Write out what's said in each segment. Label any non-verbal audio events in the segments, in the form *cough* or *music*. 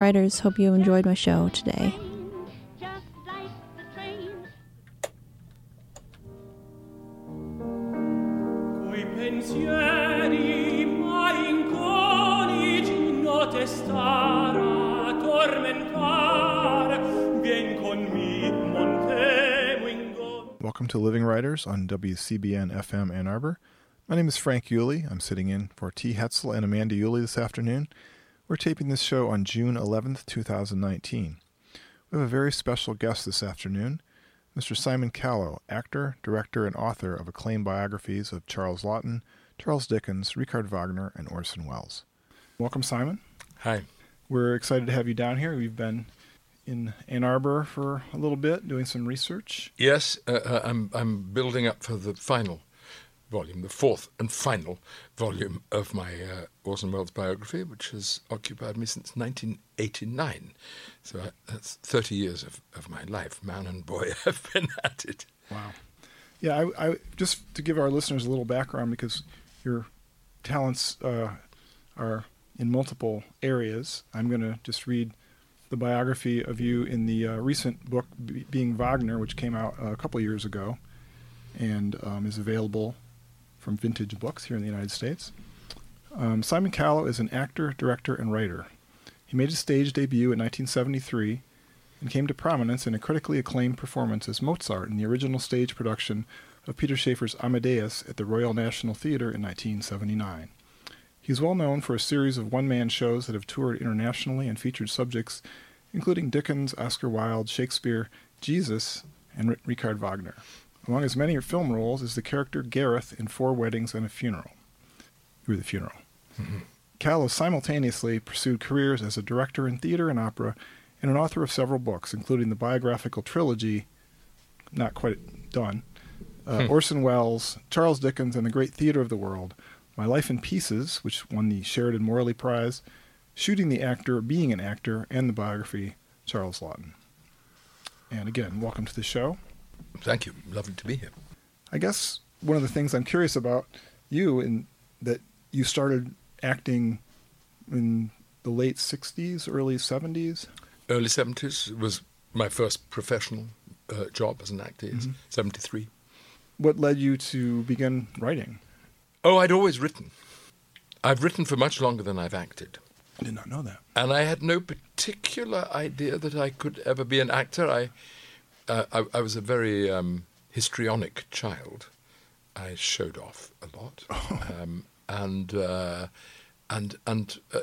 Writers, hope you enjoyed my show today. Just like the train. Coi pensieri malinconici notte stara tormentar, vien con mi montemo in go- Welcome to Living Writers on WCBN FM Ann Arbor. My name is Frank Yulee. I'm sitting in for T. Hetzel and Amanda Yulee this afternoon. We're taping this show on June 11th, 2019. We have a very special guest this afternoon, Mr. Simon Callow, actor, director, and author of acclaimed biographies of Charles Laughton, Charles Dickens, Richard Wagner, and Orson Welles. Welcome, Simon. Hi. We're excited to have you down here. We've been in Ann Arbor for a little bit doing some research. Yes, uh, uh, I'm I'm building up for the final volume, the fourth and final volume of my uh, Orson Welles biography, which has occupied me since 1989. So I, that's 30 years of, of my life. Man and boy *laughs* have been at it. Wow. Yeah, I, I just to give our listeners a little background because your talents uh, are in multiple areas. I'm going to just read the biography of you in the uh, recent book, Be- Being Wagner, which came out uh, a couple years ago and um, is available from Vintage Books here in the United States. Um, Simon Callow is an actor, director, and writer. He made his stage debut in 1973 and came to prominence in a critically acclaimed performance as Mozart in the original stage production of Peter Shaffer's Amadeus at the Royal National Theatre in 1979. He is well known for a series of one man shows that have toured internationally and featured subjects including Dickens, Oscar Wilde, Shakespeare, Jesus, and Richard Wagner. Among his many film roles is the character Gareth in Four Weddings and a Funeral. Were the funeral. Callow simultaneously pursued careers as a director in theater and opera and an author of several books, including the biographical trilogy, not quite done, uh, Orson Welles, Charles Dickens, and the Great Theater of the World, My Life in Pieces, which won the Sheridan Morley Prize, Shooting the Actor, Being an Actor, and the biography, Charles Laughton. And again, welcome to the show. Thank you. Lovely to be here. I guess one of the things I'm curious about you in that you started acting in the late 60s, early 70s. Early 70s was my first professional uh, job as an actor, yes, 73. What led you to begin writing? Oh, I'd always written. I've written for much longer than I've acted. I did not know that. and I had no particular idea that I could ever be an actor. I, uh, I, I was a very um, histrionic child. I showed off a lot, *laughs* um, and uh, and and uh,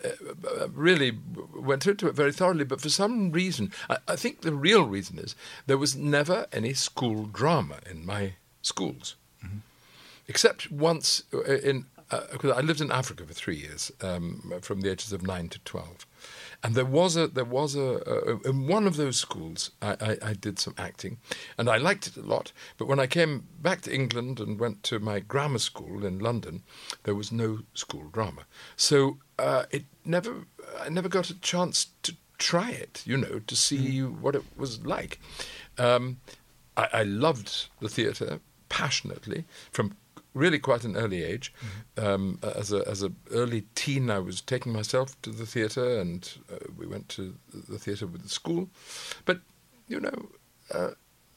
uh, really went into it very thoroughly. But for some reason, I, I think the real reason is there was never any school drama in my schools except once uh, in because I lived in Africa for three years, um, from the ages of nine to twelve, and there was a there was a, a in one of those schools I, I, I did some acting, and I liked it a lot. But when I came back to England and went to my grammar school in London, there was no school drama, so uh, it never I never got a chance to try it, you know, to see what it was like. Um, I, I loved the theatre passionately from really quite an early age. Um, as a as a early teen, I was taking myself to the theatre, and uh, we went to the theatre with the school. But you know, uh,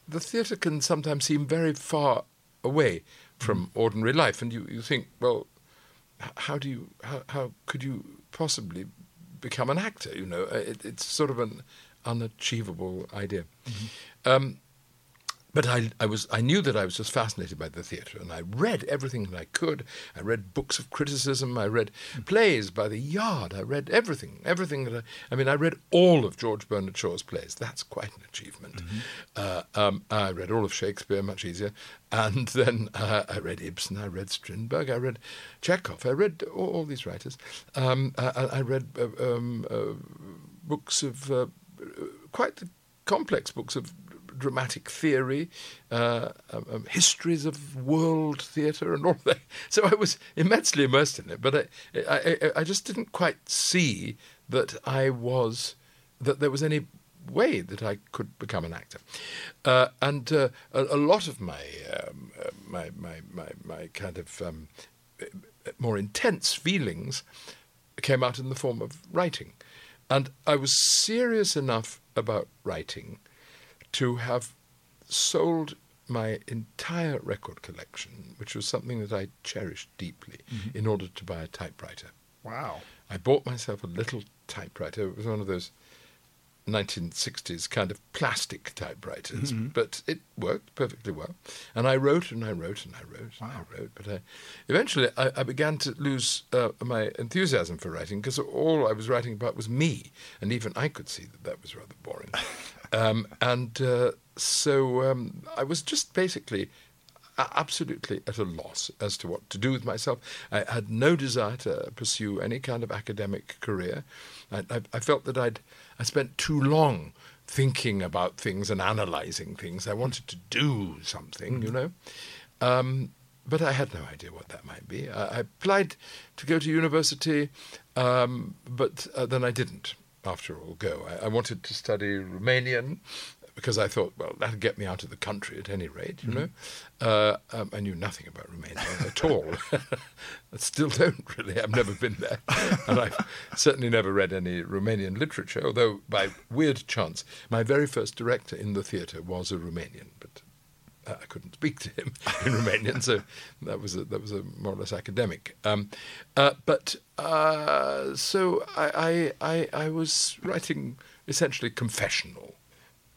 the theatre can sometimes seem very far away from ordinary life, and you, you think, well, how do you how how could you possibly become an actor? You know, it, it's sort of an unachievable idea. Um, but I, I was I knew that I was just fascinated by the theatre, and I read everything that I could. I read books of criticism. I read plays by the yard. I read everything, everything that I. I mean, I read all of George Bernard Shaw's plays. That's quite an achievement. Uh, um, I read all of Shakespeare, much easier, and then uh, I read Ibsen. I read Strindberg. I read Chekhov. I read all, all these writers. Um, I, I read uh, um, uh, books of uh, quite complex books of dramatic theory, uh, um, um, histories of world theatre, and all that. *laughs* So I was immensely immersed in it, but I, I, I, just didn't quite see that I was that there was any way that I could become an actor. Uh, and uh, a, a lot of my, um, uh, my, my, my, my kind of um, more intense feelings came out in the form of writing. and I was serious enough about writing to have sold my entire record collection, which was something that I cherished deeply, in order to buy a typewriter. Wow. I bought myself a little typewriter. It was one of those 1960s kind of plastic typewriters, but it worked perfectly well. And I wrote and I wrote and I wrote and I wrote. But I, eventually I, I began to lose uh, my enthusiasm for writing because all I was writing about was me. And even I could see that that was rather boring. *laughs* um, and uh, so um, I was just basically absolutely at a loss as to what to do with myself. I had no desire to pursue any kind of academic career. I, I, I felt that I'd I spent too long thinking about things and analysing things. I wanted to do something, you know. Um, but I had no idea what that might be. I, I applied to go to university, um, but uh, then I didn't, after all, go. I, I wanted to study Romanian because I thought, well, that'd get me out of the country at any rate, you know. Uh, um, I knew nothing about Romania at all. *laughs* I still don't really. I've never been there. *laughs* and I've certainly never read any Romanian literature, although by weird chance, my very first director in the theatre was a Romanian, but I couldn't speak to him *laughs* in Romanian, so that was a, that was a more or less academic. Um, uh, but uh, so I, I I I was writing essentially confessional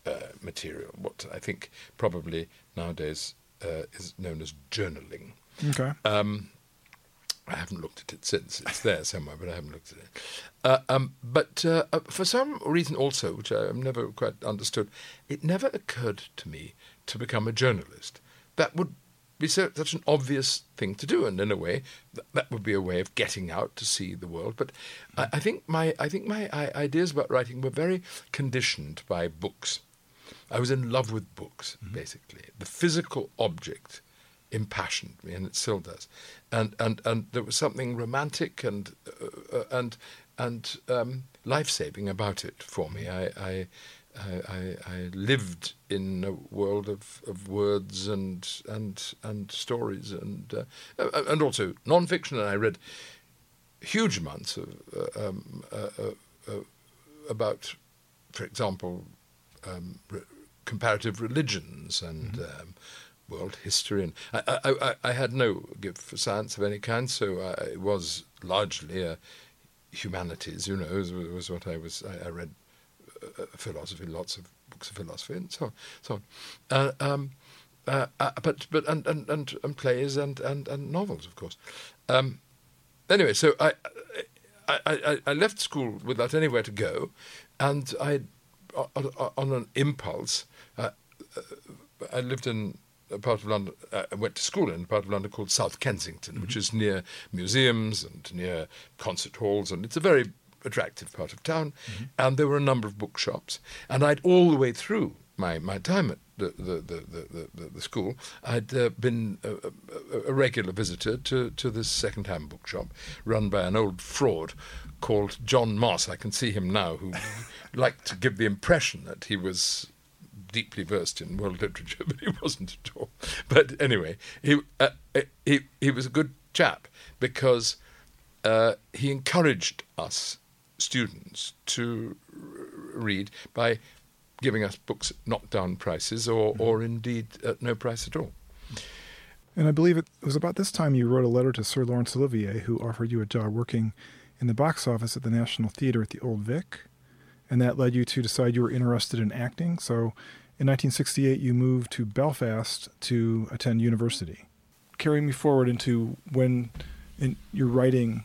uh, material, what I think probably nowadays uh, is known as journaling. Okay. Um, I haven't looked at it since. It's there somewhere, but I haven't looked at it. Uh, um, but uh, uh, for some reason, also, which I've never quite understood, it never occurred to me to become a journalist. That would be so, such an obvious thing to do, and in a way, th- that would be a way of getting out to see the world. But I, I think my I think my I, ideas about writing were very conditioned by books. I was in love with books, basically. The physical object impassioned me, and it still does. And and and there was something romantic and uh, uh, and and um, life saving about it for me. I. I I, I, I lived in a world of, of words and and and stories and uh, and also non-fiction. And I read huge amounts of uh, um, uh, uh, uh, about, for example, um, re- comparative religions and um, world history. And I, I, I, I had no gift for science of any kind, so I, it was largely a humanities. You know, was, was what I was. I, read philosophy, lots of books of philosophy, and so on, so on. Uh, um, uh, uh, but but and, and, and, and plays and, and, and novels, of course. Um, anyway, so I, I, I, I left school without anywhere to go, and I, on, on an impulse, uh, uh, I lived in a part of London. Uh, I went to school in a part of London called South Kensington, which is near museums and near concert halls, and it's a very attractive part of town. And there were a number of bookshops, and I'd all the way through my, my time at the the, the, the, the, school, I'd uh, been a, a, a regular visitor to, to this second-hand bookshop run by an old fraud called John Moss. I can see him now, who *laughs* liked to give the impression that he was deeply versed in world *laughs* literature, but he wasn't at all. But anyway, he uh, he he was a good chap because uh, he encouraged us students to read by giving us books at knockdown prices or, mm-hmm. or indeed at no price at all. And I believe it was about this time you wrote a letter to Sir Laurence Olivier, who offered you a job working in the box office at the National Theatre at the Old Vic. And that led you to decide you were interested in acting. So in 1968, you moved to Belfast to attend university. Carrying me forward into when in, your writing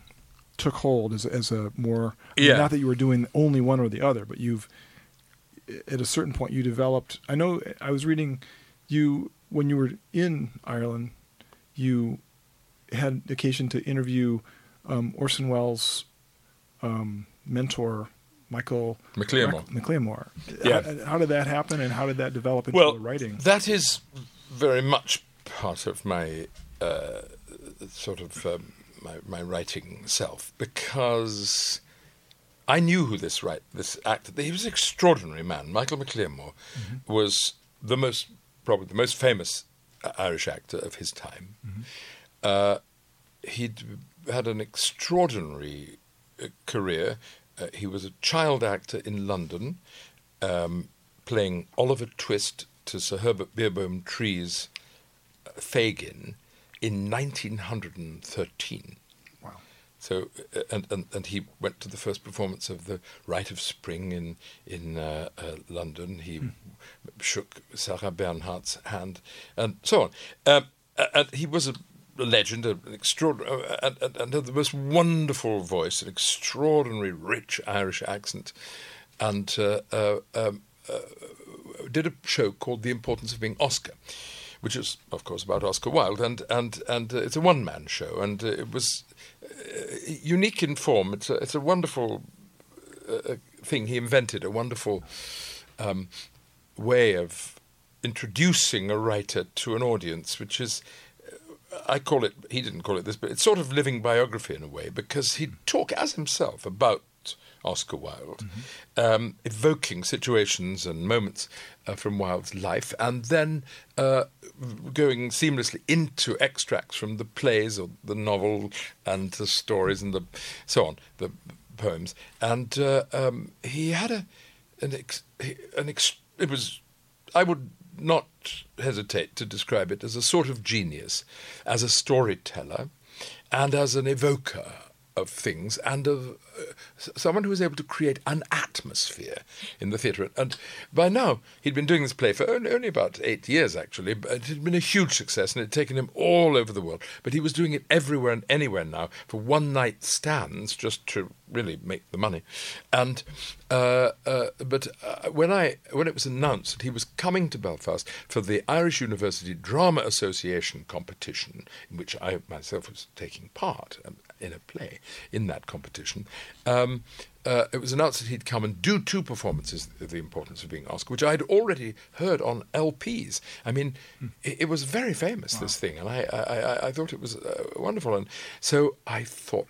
took hold as, as a more, I mean, not that you were doing only one or the other, but you've, at a certain point, you developed. I know I was reading you when you were in Ireland, you had occasion to interview um, Orson Welles' um, mentor, Micheál MacLiammóir. MacLiammóir. Yeah. How, how did that happen, and how did that develop into well, the writing? that is very much part of my uh, sort of um, my, my writing self because I knew who this right this actor. He was an extraordinary man. Micheál MacLiammóir was the most probably the most famous uh, Irish actor of his time. Uh, he'd had an extraordinary uh, career uh, he was a child actor in London, um, playing Oliver Twist to Sir Herbert Beerbohm Tree's uh, Fagin in 1913. Wow. So, uh, and, and and he went to the first performance of the Rite of Spring in in uh, uh, London. He shook Sarah Bernhardt's hand, and so on. Um, and he was a, legend, an extraordinary, uh, and, and, and had the most wonderful voice, an extraordinary rich Irish accent, and uh, uh, um, did a show called The Importance of Being Oscar, which is, of course, about Oscar Wilde, and and and uh, it's a one man show, and uh, it was uh, unique in form. It's a it's a wonderful thing he invented, a wonderful um, way of introducing a writer to an audience, which is. I call it, he didn't call it this, but it's sort of living biography in a way, because he'd talk as himself about Oscar Wilde, um, evoking situations and moments uh, from Wilde's life, and then uh, going seamlessly into extracts from the plays or the novel and the stories and the so on, the poems. And uh, um, he had a an ex, an ex, it was I would not hesitate to describe it as a sort of genius, as a storyteller, and as an evoker of things, and of someone who was able to create an atmosphere in the theatre. And by now, he'd been doing this play for only, about eight years, actually. But it had been a huge success, and it had taken him all over the world. But he was doing it everywhere and anywhere now for one night stands, just to really make the money. And uh, uh, but uh, when I when it was announced that he was coming to Belfast for the Irish University Drama Association competition, in which I myself was taking part um, in a play in that competition. Um, uh, it was announced that he'd come and do two performances of The Importance of Being Oscar, which I'd already heard on LPs. I mean, it, it was very famous, this thing, and I, I, I, I thought it was uh, wonderful. And so I thought,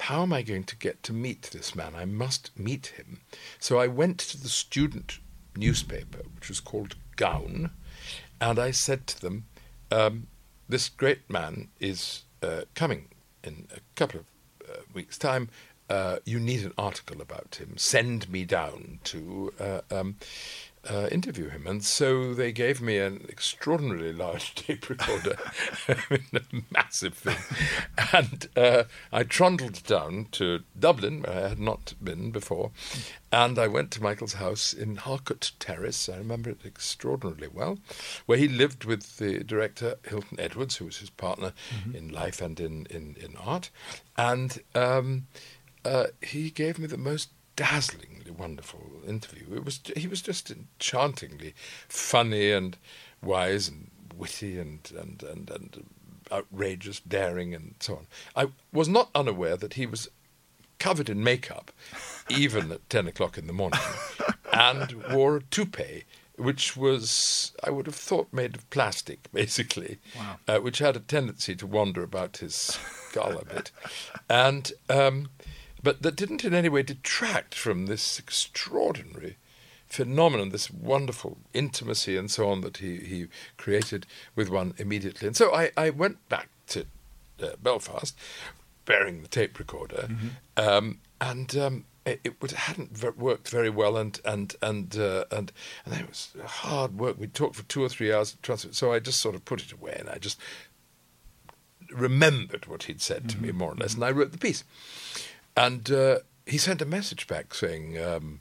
how am I going to get to meet this man? I must meet him. So I went to the student newspaper, which was called Gown, and I said to them, um, This great man is uh, coming in a couple of uh, weeks' time. Uh, you need an article about him. Send me down to uh, um, uh, interview him. And so they gave me an extraordinarily large *laughs* tape recorder, *laughs* a massive thing. And uh, I trundled down to Dublin, where I had not been before, and I went to Michael's house in Harcourt Terrace. I remember it extraordinarily well, where he lived with the director Hilton Edwards, who was his partner in life and in, in, in art. And um, uh, he gave me the most wonderful interview. It was he was just enchantingly funny and wise and witty and and and, and outrageous, daring, and so on. I was not unaware that he was covered in makeup, *laughs* even at ten o'clock in the morning, and wore a toupee. Which was, I would have thought, made of plastic, basically, Wow. uh, which had a tendency to wander about his skull a bit, and um, but that didn't in any way detract from this extraordinary phenomenon, this wonderful intimacy and so on that he, he created with one immediately. And so I, I went back to uh, Belfast, bearing the tape recorder, um, and um, it, it hadn't worked very well, and and and uh, and and it was hard work. We talked for two or three hours, so I just sort of put it away, and I just remembered what he'd said to me more or less, and I wrote the piece. And uh, he sent a message back saying, um,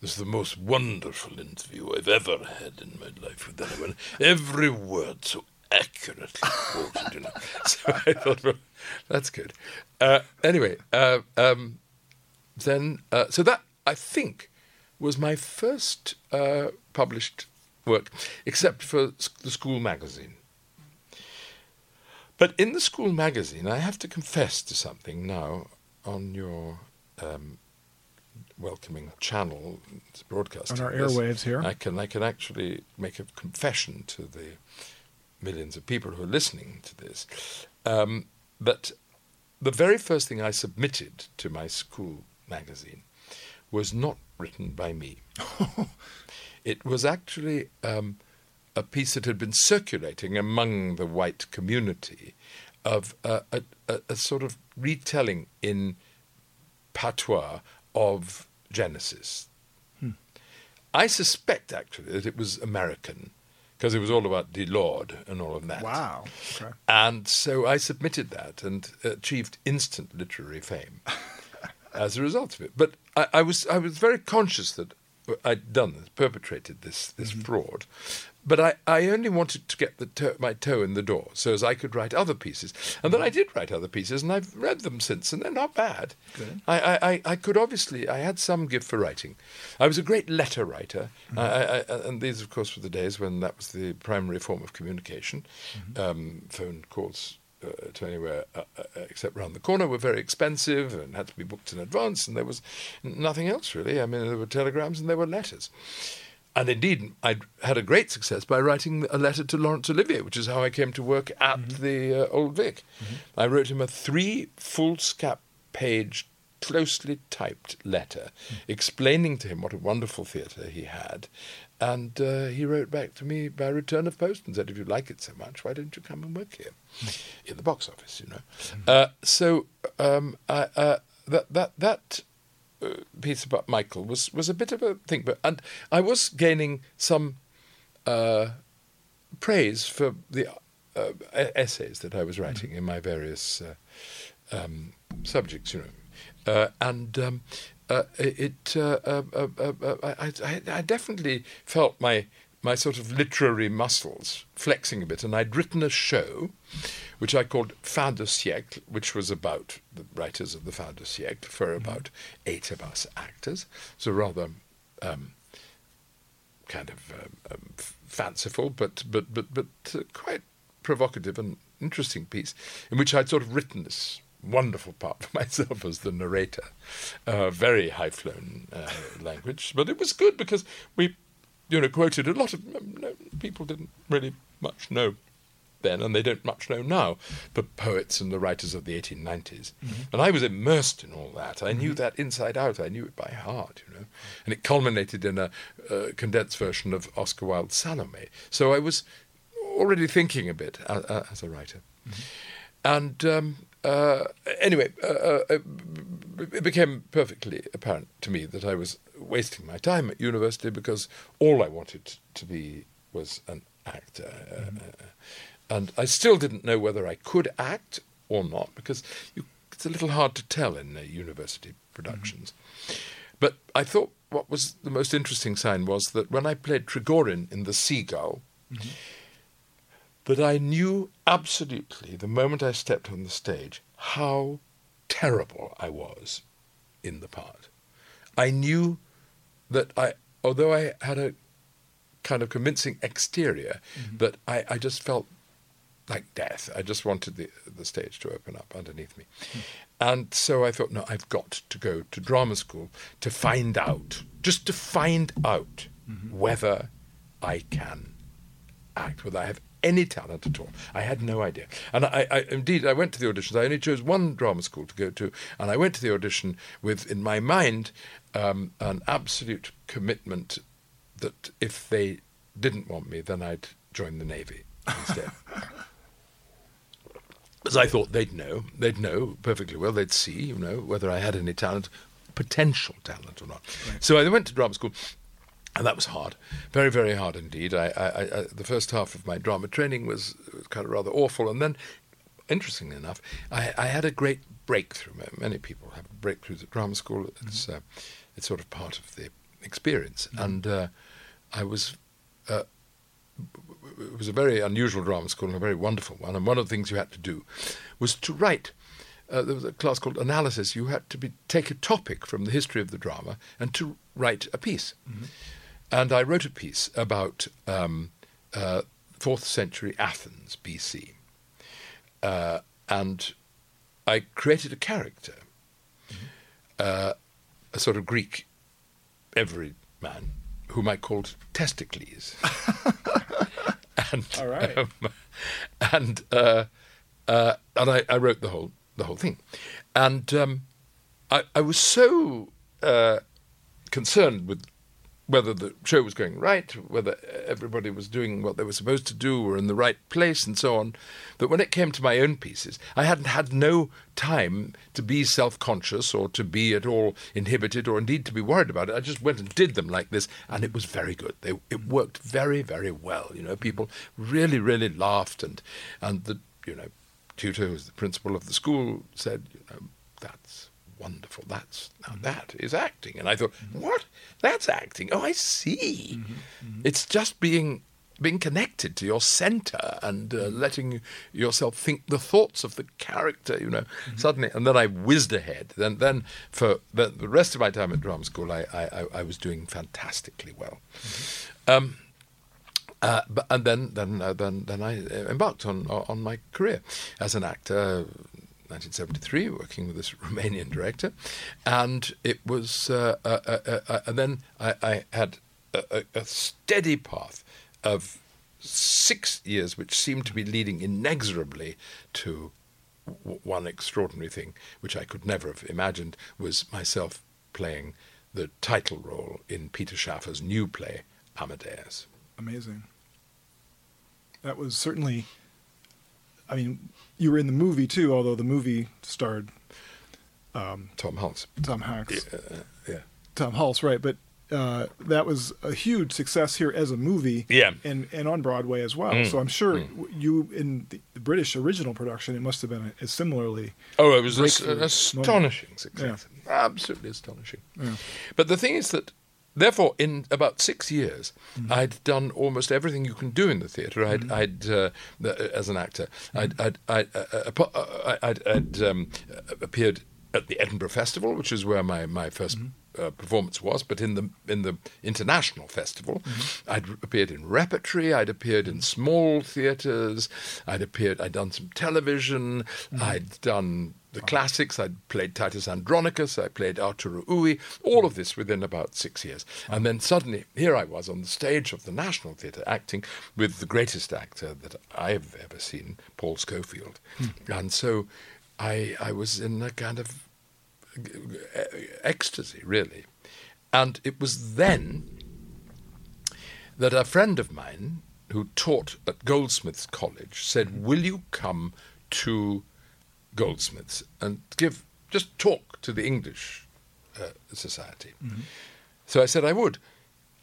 "This is the most wonderful interview I've ever had in my life with anyone. Every word so accurately quoted." You know. *laughs* So I thought, well, that's good. Uh, anyway, uh, um, then uh, so that I think was my first uh, published work, except for the school magazine. But in the school magazine, I have to confess to something now on your um, welcoming channel, it's broadcasting. On our this. airwaves here. I can I can actually make a confession to the millions of people who are listening to this. Um, but the very first thing I submitted to my school magazine was not written by me. *laughs* it was actually um, a piece that had been circulating among the white community of uh, a, a, a sort of retelling in patois of Genesis. I suspect actually that it was American because it was all about the Lord and all of that. Wow. Okay. And so I submitted that and achieved instant literary fame *laughs* as a result of it. But I, I was I was very conscious that I'd done this, perpetrated this this fraud. But I, I only wanted to get the my toe in the door so as I could write other pieces. And then I did write other pieces, and I've read them since, and they're not bad. Good. I, I, I, could obviously, I had some gift for writing. I was a great letter writer, I, I, I, and these, of course, were the days when that was the primary form of communication. Um, phone calls uh, to anywhere uh, uh, except round the corner were very expensive and had to be booked in advance, and there was nothing else really. I mean, there were telegrams and there were letters. And indeed, I had a great success by writing a letter to Laurence Olivier, which is how I came to work at the uh, Old Vic. I wrote him a three foolscap page, closely typed letter explaining to him what a wonderful theatre he had. And uh, he wrote back to me by return of post and said, If you like it so much, why don't you come and work here? In the box office, you know. Uh, so um, I, uh, that, that, that uh, piece about Michael was, was a bit of a thing, but and I was gaining some uh, praise for the uh, essays that I was writing in my various uh, um, subjects, you know, uh, and um, uh, it uh, uh, uh, uh, uh, I, I, I definitely felt my my sort of literary muscles flexing a bit, and I'd written a show which I called Fin de siècle, which was about the writers of the Fin de siècle for about eight of us actors. So rather um, kind of um, um, fanciful, but but but but uh, quite provocative and interesting piece, in which I'd sort of written this wonderful part for *laughs* myself as the narrator, uh, very high flown uh, language, but it was good because we, you know, quoted a lot of um, no, people didn't really much know then, and they don't much know now, but poets and the writers of the 1890s. And I was immersed in all that. I knew that inside out. I knew it by heart, you know. And it culminated in a uh, condensed version of Oscar Wilde's Salome. So I was already thinking a bit uh, uh, as a writer. And um, uh, anyway, uh, uh, it became perfectly apparent to me that I was wasting my time at university because all I wanted to be was an actor. Uh, and I still didn't know whether I could act or not because you, it's a little hard to tell in uh, university productions. But I thought what was the most interesting sign was that when I played Trigorin in The Seagull, that I knew absolutely the moment I stepped on the stage how terrible I was in the part. I knew that I, although I had a kind of convincing exterior, mm-hmm. that I, I just felt like death. I just wanted the the stage to open up underneath me, hmm. and so I thought, no, I've got to go to drama school to find out, just to find out mm-hmm. whether I can act, whether I have any talent at all. I had no idea. And I, I indeed I went to the auditions. I only chose one drama school to go to, and I went to the audition with in my mind um, an absolute commitment that if they didn't want me, then I'd join the navy instead. *laughs* As I thought they'd know, they'd know perfectly well. They'd see, you know, whether I had any talent, potential talent or not. So I went to drama school, and that was hard, very, very hard indeed. I, I, I, the first half of my drama training was, kind of rather awful, and then, interestingly enough, I, I had a great breakthrough. Many people have breakthroughs at drama school. It's uh, it's sort of part of the experience, and uh, I was. Uh, it was a very unusual drama school and a very wonderful one. And one of the things you had to do was to write. Uh, there was a class called analysis. You had to be, take a topic from the history of the drama and to write a piece. And I wrote a piece about um, uh, fourth century Athens BC, uh, and I created a character, uh, a sort of Greek everyman, whom I called Testicles. *laughs* and All right. um, and uh, uh, and I, I wrote the whole the whole thing, and um, I, I was so uh, concerned with whether the show was going right, whether everybody was doing what they were supposed to do, or in the right place, and so on. But when it came to my own pieces, I hadn't had no time to be self-conscious or to be at all inhibited, or indeed to be worried about it. I just went and did them like this, and it was very good. They, it worked very, very well. You know, people really, really laughed, and and the you know tutor, who was the principal of the school, said, you know, that's wonderful. That's now that is acting. And I thought, what? That's acting. Oh, I see. It's just being being connected to your center and uh, letting yourself think the thoughts of the character. You know, suddenly, and then I whizzed ahead. Then, then for the, the rest of my time at drama school, I I, I, I was doing fantastically well. Um, uh, but, and then, then, uh, then, then I embarked on on my career as an actor. 1973, working with this *laughs* Romanian director, and it was. Uh, uh, uh, uh, uh, and then I, I had a, a, steady path of six years, which seemed to be leading inexorably to w- one extraordinary thing, which I could never have imagined, was myself playing the title role in Peter Shaffer's new play, Amadeus. Amazing. That was certainly. I mean, you were in the movie too, although the movie starred Tom Hulce. Tom Hanks. Uh, yeah. Tom Hulce, right? But uh, that was a huge success here as a movie, Yeah. and and on Broadway as well. So I'm sure w you in the, British original production, it must have been a, a similarly. Oh, it was an astonishing success. Absolutely astonishing. Yeah. But the thing is that, therefore, in about six years, Mm-hmm. I'd done almost everything you can do in the theatre. I'd, I'd uh, as an actor, I'd, Mm-hmm. I'd, I'd, uh, uh, uh, I'd, I'd um, uh, appeared at the Edinburgh Festival, which is where my, my 1st Mm-hmm. uh, performance was. But in the in the international festival, Mm-hmm. I'd appeared in repertory. I'd appeared in small theatres. I'd appeared. I'd done some television. Mm-hmm. I'd done the classics. I'd played Titus Andronicus. I played Arturo Ui. All of this within about six years. And then suddenly, here I was on the stage of the National Theatre acting with the greatest actor that I've ever seen, Paul Scofield. Hmm. And so I, I was in a kind of ecstasy, really. And it was then that a friend of mine who taught at Goldsmiths College said, Will you come to Goldsmiths and give, just talk to the English uh, Society? Mm-hmm. So I said I would.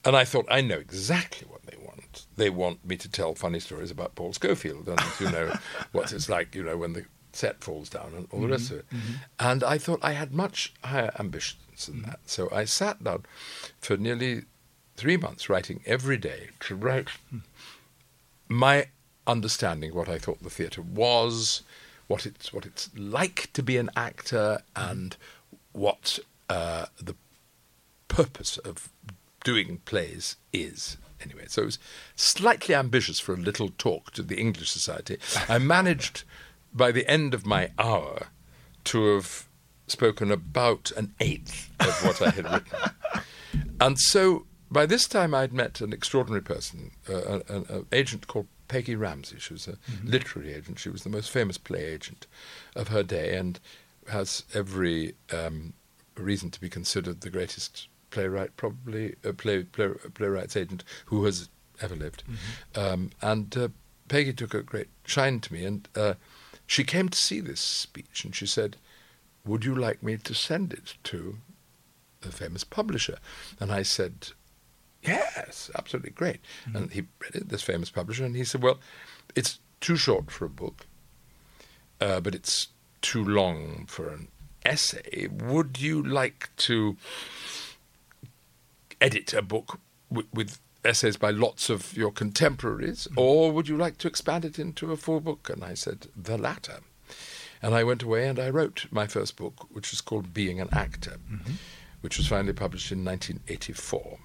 And I thought, I know exactly what they want. They want me to tell funny stories about Paul Scofield and, you know, *laughs* what it's like, you know, when the set falls down and all the rest mm-hmm. of it. Mm-hmm. And I thought I had much higher ambitions than that. So I sat down for nearly three months writing every day to write my understanding what I thought the theatre was, what it's what it's like to be an actor, and what uh, the purpose of doing plays is. Anyway, so it was slightly ambitious for a little talk to the English Society. I *laughs* managed, by the end of my hour, to have spoken about an eighth of what I had written. *laughs* And so by this time, I'd met an extraordinary person, uh, an, an agent called Peggy Ramsay. She was a literary agent. She was the most famous play agent of her day and has every um, reason to be considered the greatest playwright, probably a play, play, playwright's agent who has ever lived. Um, and uh, Peggy took a great shine to me, and uh, she came to see this speech, and she said, "Would you like me to send it to the famous publisher?" And I said, Yes, absolutely great. Mm-hmm. And he read it, this famous publisher, and he said, Well, it's too short for a book, uh, but it's too long for an essay. Would you like to edit a book w- with essays by lots of your contemporaries, mm-hmm. or would you like to expand it into a full book? And I said, The latter. And I went away and I wrote my first book, which was called Being an Actor, mm-hmm. which was finally published in 1984.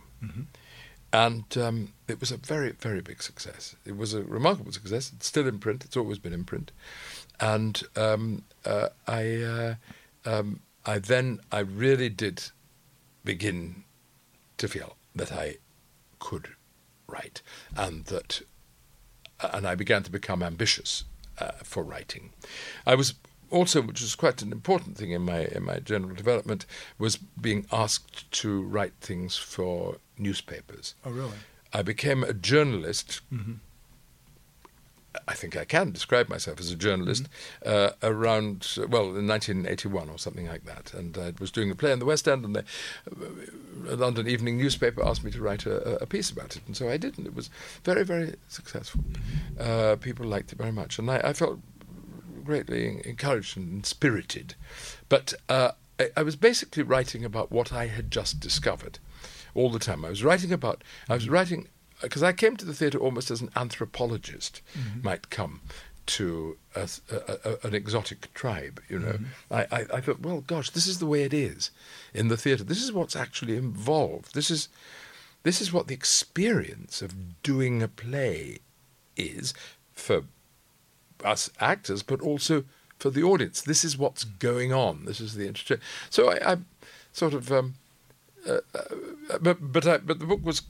And um, it was a very, very big success. It was a remarkable success. It's still in print. It's always been in print. And um, uh, I, uh, um, I then, I really did begin to feel that I could write, and that, and I began to become ambitious uh, for writing. I was also, which was quite an important thing in my in my general development, was being asked to write things for newspapers. Oh, really? I became a journalist. Mm-hmm. I think I can describe myself as a journalist uh, around, well, in 1981 or something like that. And I was doing a play in the West End, and the uh, London Evening newspaper asked me to write a, a piece about it. And so I did, and it was very, very successful. Uh, people liked it very much. And I, I felt greatly encouraged and inspirited. But uh, I, I was basically writing about what I had just discovered all the time. I was writing about, I was mm-hmm. writing, because I came to the theatre almost as an anthropologist mm-hmm. might come to a, a, a, an exotic tribe, you know. Mm-hmm. I, I, I thought, well, gosh, this is the way it is in the theatre. This is what's actually involved. This is, this is what the experience of doing a play is for us actors, but also for the audience. This is what's going on. This is the interest. So I, I sort of, um, uh, uh, but but I, but the book was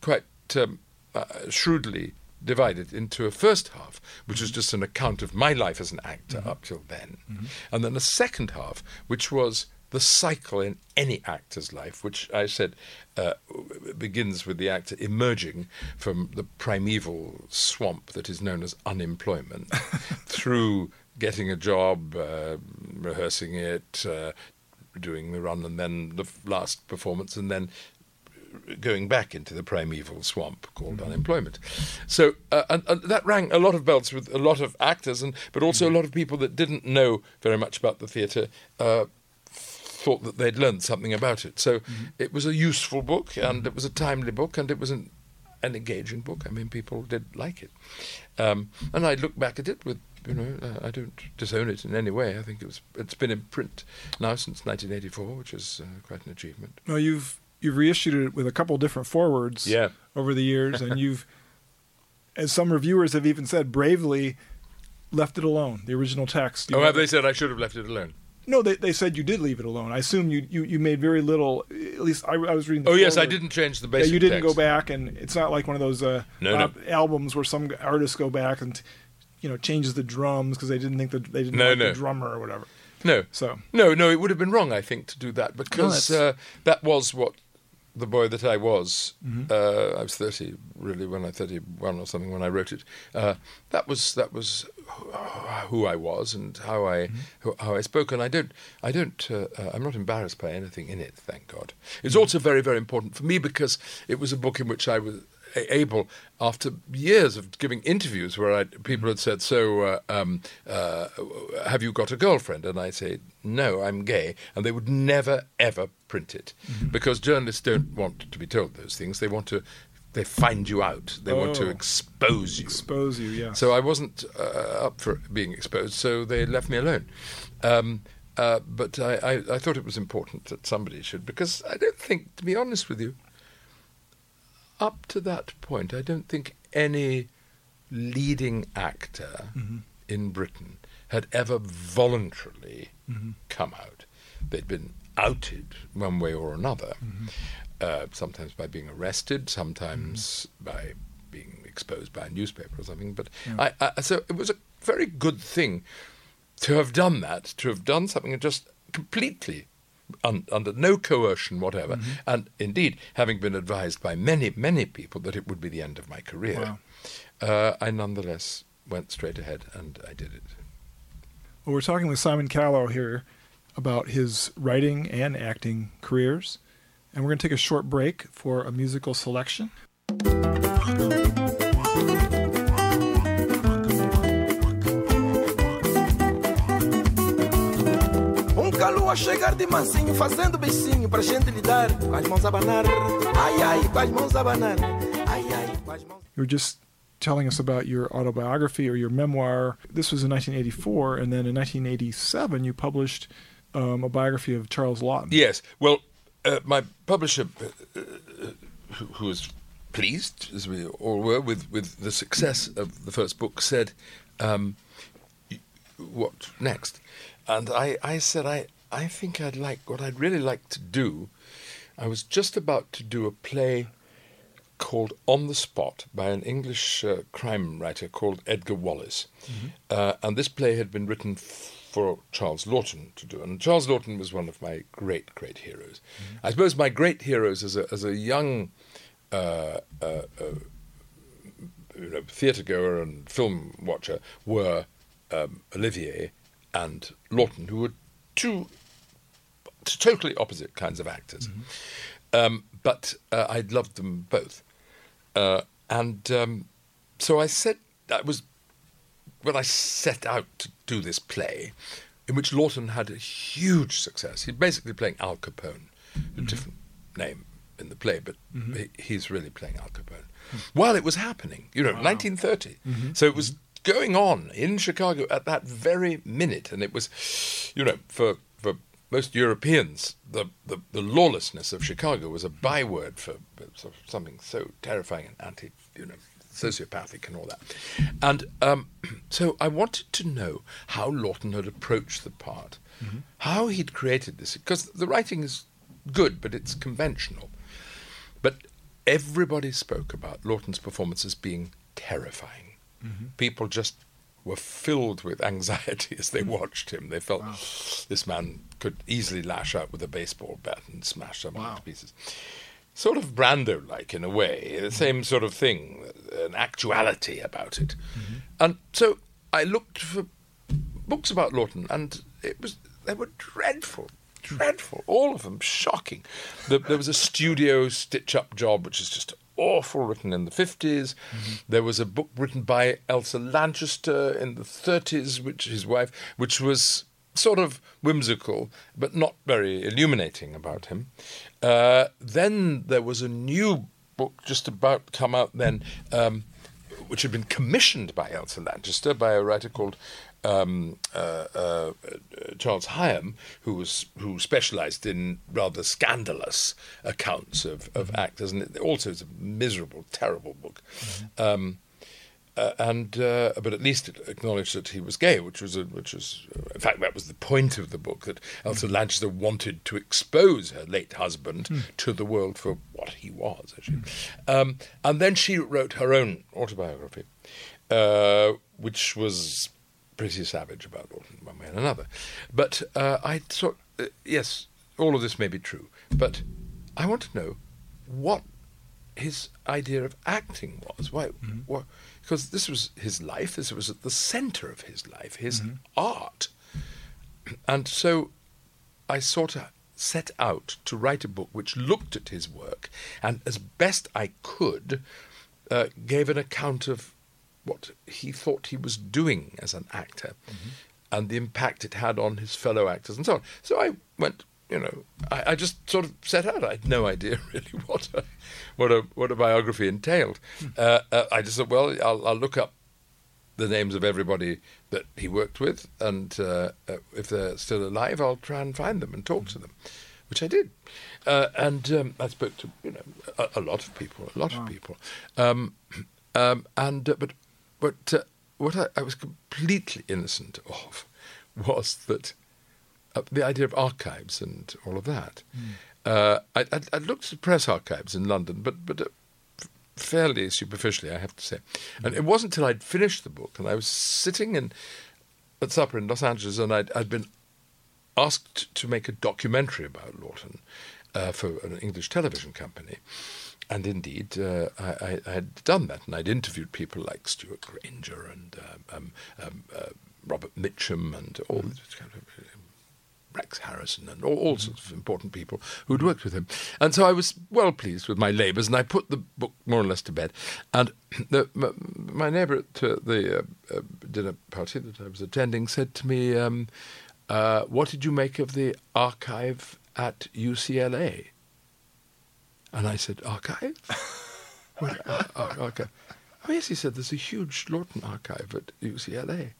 quite um, uh, shrewdly divided into a first half, which was just an account of my life as an actor up till then, and then a second half, which was the cycle in any actor's life, which I said uh, begins with the actor emerging from the primeval swamp that is known as unemployment *laughs* through getting a job, uh, rehearsing it, uh, doing the run, and then the last performance, and then going back into the primeval swamp called unemployment. So, uh, and, and that rang a lot of bells with a lot of actors, and but also a lot of people that didn't know very much about the theatre. Uh, thought that they'd learned something about it. So it was a useful book, and it was a timely book, and it was an, an engaging book. I mean, people did like it, um, and I look back at it with. You know, uh, I don't disown it in any way. I think it was. It's been in print now since 1984, which is uh, quite an achievement. No, you've you've reissued it with a couple different forwards Yeah. over the years, and you've, *laughs* as some reviewers have even said, bravely left it alone. The original text. Oh, have they said I should have left it alone? No, they, they said you did leave it alone. I assume you, you, you made very little. At least I, I was reading. The Oh yes, I didn't change the Yeah, you didn't text. go back, and it's not like one of those uh, No, no. albums where some artists go back and you know changes the drums because they didn't think that they didn't No, like no. the drummer or whatever. No, So no, no. It would have been wrong, I think, to do that because that's- uh, that was what the boy that I was. Mm-hmm. Uh, I was thirty, really, when I thirty-one or something when I wrote it. Uh, that was that was who I was and how I Mm-hmm. how I spoke. And I don't I don't uh, uh, I'm not embarrassed by anything in it. Thank God. It's Mm-hmm. also very very important for me because it was a book in which I was able, after years of giving interviews where I, people had said, "So, uh, um, uh, have you got a girlfriend?" and I say, "No, I'm gay," and they would never ever print it because journalists don't want to be told those things. They want to, they find you out. They want to Oh. expose you. expose you, yeah. So I wasn't uh, up for being exposed, so they left me alone. Um, uh, but I, I, I thought it was important that somebody should, because I don't think, to be honest with you, up to that point, I don't think any leading actor mm-hmm. in Britain had ever voluntarily mm-hmm. come out. They'd been outed one way or another, mm-hmm. uh, sometimes by being arrested, sometimes by being exposed by a newspaper or something. But I, I, so it was a very good thing to have done that, to have done something and just completely un, under no coercion whatever, Mm-hmm. and indeed having been advised by many, many people that it would be the end of my career, uh, I nonetheless went straight ahead and I did it. Well, we're talking with Simon Callow here about his writing and acting careers. And we're going to take a short break for a musical selection. Chegar de mansinho, fazendo beicinho pra gente lhe dar, com as mãos abanar. Ai, ai, com as mãos abanar. Ai, ai, com as mãos. You were just telling us about your autobiography or your memoir. This was in 1984, and then in 1987 you published um, a biography of Charles Laughton. Yes. Well, uh, my publisher, uh, uh, who, who was pleased, as we all were, with, with the success of the first book, said, um, "What next?" And I, I said, "I, I think I'd like what I'd really like to do. I was just about to do a play called On the Spot by an English uh, crime writer called Edgar Wallace. Uh, and this play had been written f- for Charles Laughton to do. And Charles Laughton was one of my great, great heroes. I suppose my great heroes as a, as a young uh, uh, uh, you know, theatre goer and film watcher were um, Olivier and Laughton, who were two totally opposite kinds of actors. Um, but uh, I loved them both. Uh, and um, so I said, that was when I set out to do this play, in which Laughton had a huge success. He's basically playing Al Capone, a different name in the play, but he, he's really playing Al Capone. While it was happening, you know, 1930. So it was going on in Chicago at that very minute, and it was, you know, for most Europeans, the, the, the lawlessness of Chicago was a byword for something so terrifying and anti, you know, sociopathic and all that. And um, *clears throat* so I wanted to know how Laughton had approached the part, how he'd created this, because the writing is good, but it's conventional. But everybody spoke about Laughton's performance as being terrifying. People just were filled with anxiety as they mm. watched him. They felt this man could easily lash out with a baseball bat and smash someone Wow. to pieces. Sort of Brando like in a way, the mm. same sort of thing, an actuality about it. Mm-hmm. And so I looked for books about Laughton, and it was they were dreadful, dreadful, all of them shocking. There, there was a studio stitch-up job, which is just awful, written in the 50s. There was a book written by Elsa Lanchester in the 30s, which his wife, which was sort of whimsical, but not very illuminating about him. Uh, then there was a new book just about to come out then. Um, which had been commissioned by Elsa Lanchester by a writer called um, uh, uh, Charles Higham, who was who specialised in rather scandalous accounts of, of actors, and it also is a miserable, terrible book. Um, uh, and uh, but at least it acknowledged that he was gay, which was a, which was in fact that was the point of the book that Elsa Lanchester wanted to expose her late husband to the world for what he was. Actually, um, and then she wrote her own autobiography, uh, which was pretty savage about one way and another. But uh, I thought, uh, yes, all of this may be true, but I want to know what his idea of acting was. Why? why- because this was his life. This was at the centre of his life, his art. And so I sort of set out to write a book which looked at his work and, as best I could, uh, gave an account of what he thought he was doing as an actor and the impact it had on his fellow actors and so on. So I went, you know, I, I just sort of set out. I had no *laughs* idea really what a, what a, what a biography entailed. Uh, uh, I just thought, well, I'll, I'll look up the names of everybody that he worked with, and uh, uh, if they're still alive, I'll try and find them and talk to them, which I did. Uh, and um, I spoke to you know a, a lot of people, a lot of people, um, *clears throat* um, and uh, but but uh, what I, I was completely innocent of *laughs* was that uh, the idea of archives and all of that. Uh, I, I, I looked at press archives in London, but but uh, fairly superficially, I have to say. And it wasn't until I'd finished the book and I was sitting in at supper in Los Angeles, and I'd, I'd been asked to make a documentary about Laughton uh, for an English television company. And indeed, uh, I, I, had done that, and I'd interviewed people like Stewart Granger and um, um, um, uh, Robert Mitchum and all these kind of uh, Rex Harrison and all, all sorts of important people who'd worked with him. And so I was well pleased with my labours, and I put the book more or less to bed. And *clears throat* the, my, my neighbour at uh, the uh, uh, dinner party that I was attending said to me, um, uh, "What did you make of the archive at UCLA?" And I said, "Archive? *laughs* ar- oh, archive?" Oh yes, he said. There's a huge Laughton archive at UCLA. Really?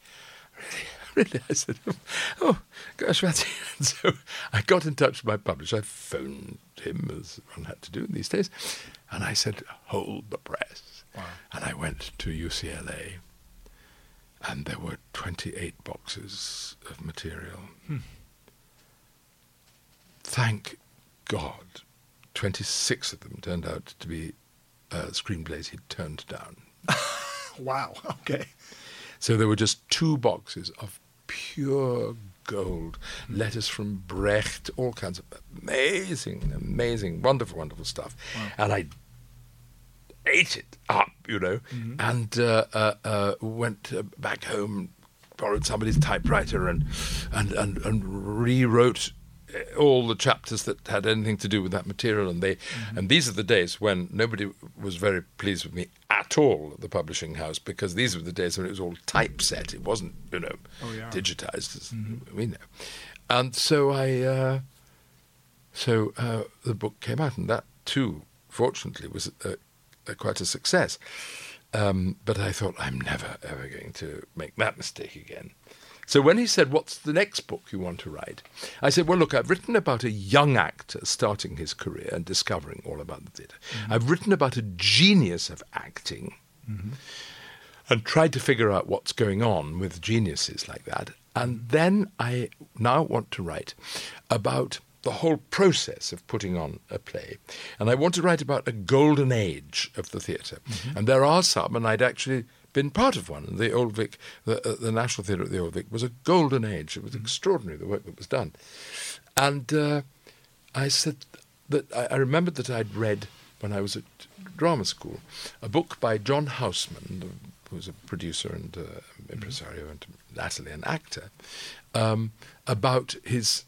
*laughs* Really? I said, oh, oh gosh, that's it. And *laughs* so I got in touch with my publisher. I phoned him, as one had to do in these days, and I said, hold the press. Wow. And I went to UCLA, and there were 28 boxes of material. Hmm. Thank God, 26 of them turned out to be uh, screenplays he'd turned down. *laughs* Wow. Okay. So there were just two boxes of pure gold, letters from Brecht, all kinds of amazing, amazing, wonderful, wonderful stuff. And I ate it up, you know, and uh, uh, uh, went uh, back home, borrowed somebody's typewriter, and and and, and rewrote all the chapters that had anything to do with that material. And they, and these are the days when nobody was very pleased with me at all at the publishing house because these were the days when it was all typeset. It wasn't, you know, Oh, yeah. digitized as we know. And so I, uh, so uh, the book came out, and that too, fortunately, was uh, uh, quite a success. Um, but I thought I'm never ever going to make that mistake again. So when he said, "What's the next book you want to write?" I said, "Well, look, I've written about a young actor starting his career and discovering all about the theatre. Mm-hmm. I've written about a genius of acting." Mm-hmm. and tried to figure out what's going on with geniuses like that. And mm-hmm. then I now want to write about the whole process of putting on a play. And I want to write about a golden age of the theater And there are some, and I'd actually been part of one. The Old Vic, the, uh, the National Theatre at the Old Vic, was a golden age. It was extraordinary, the work that was done. And uh, I said that I, I remembered that I'd read when I was at drama school a book by John Houseman, the- who was a producer and uh, impresario and latterly an actor, um, about his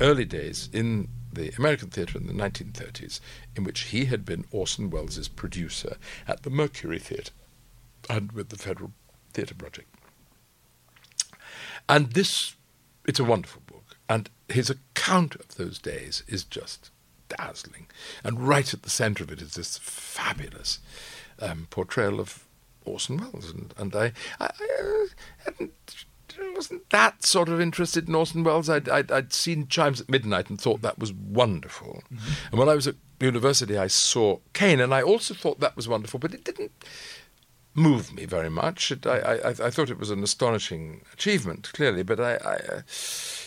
early days in the American theatre in the 1930s, in which he had been Orson Welles' producer at the Mercury Theatre and with the Federal Theatre Project. And this, it's a wonderful book. And his account of those days is just dazzling. And right at the centre of it is this fabulous um, portrayal of Orson Welles. And, and I, I, I uh, hadn't, wasn't that sort of interested in Orson Welles. I'd, I'd, I'd seen Chimes at Midnight and thought that was wonderful. And when I was at university, I saw Kane, and I also thought that was wonderful, but it didn't move me very much. It, I, I, I thought it was an astonishing achievement, clearly, but I, I uh,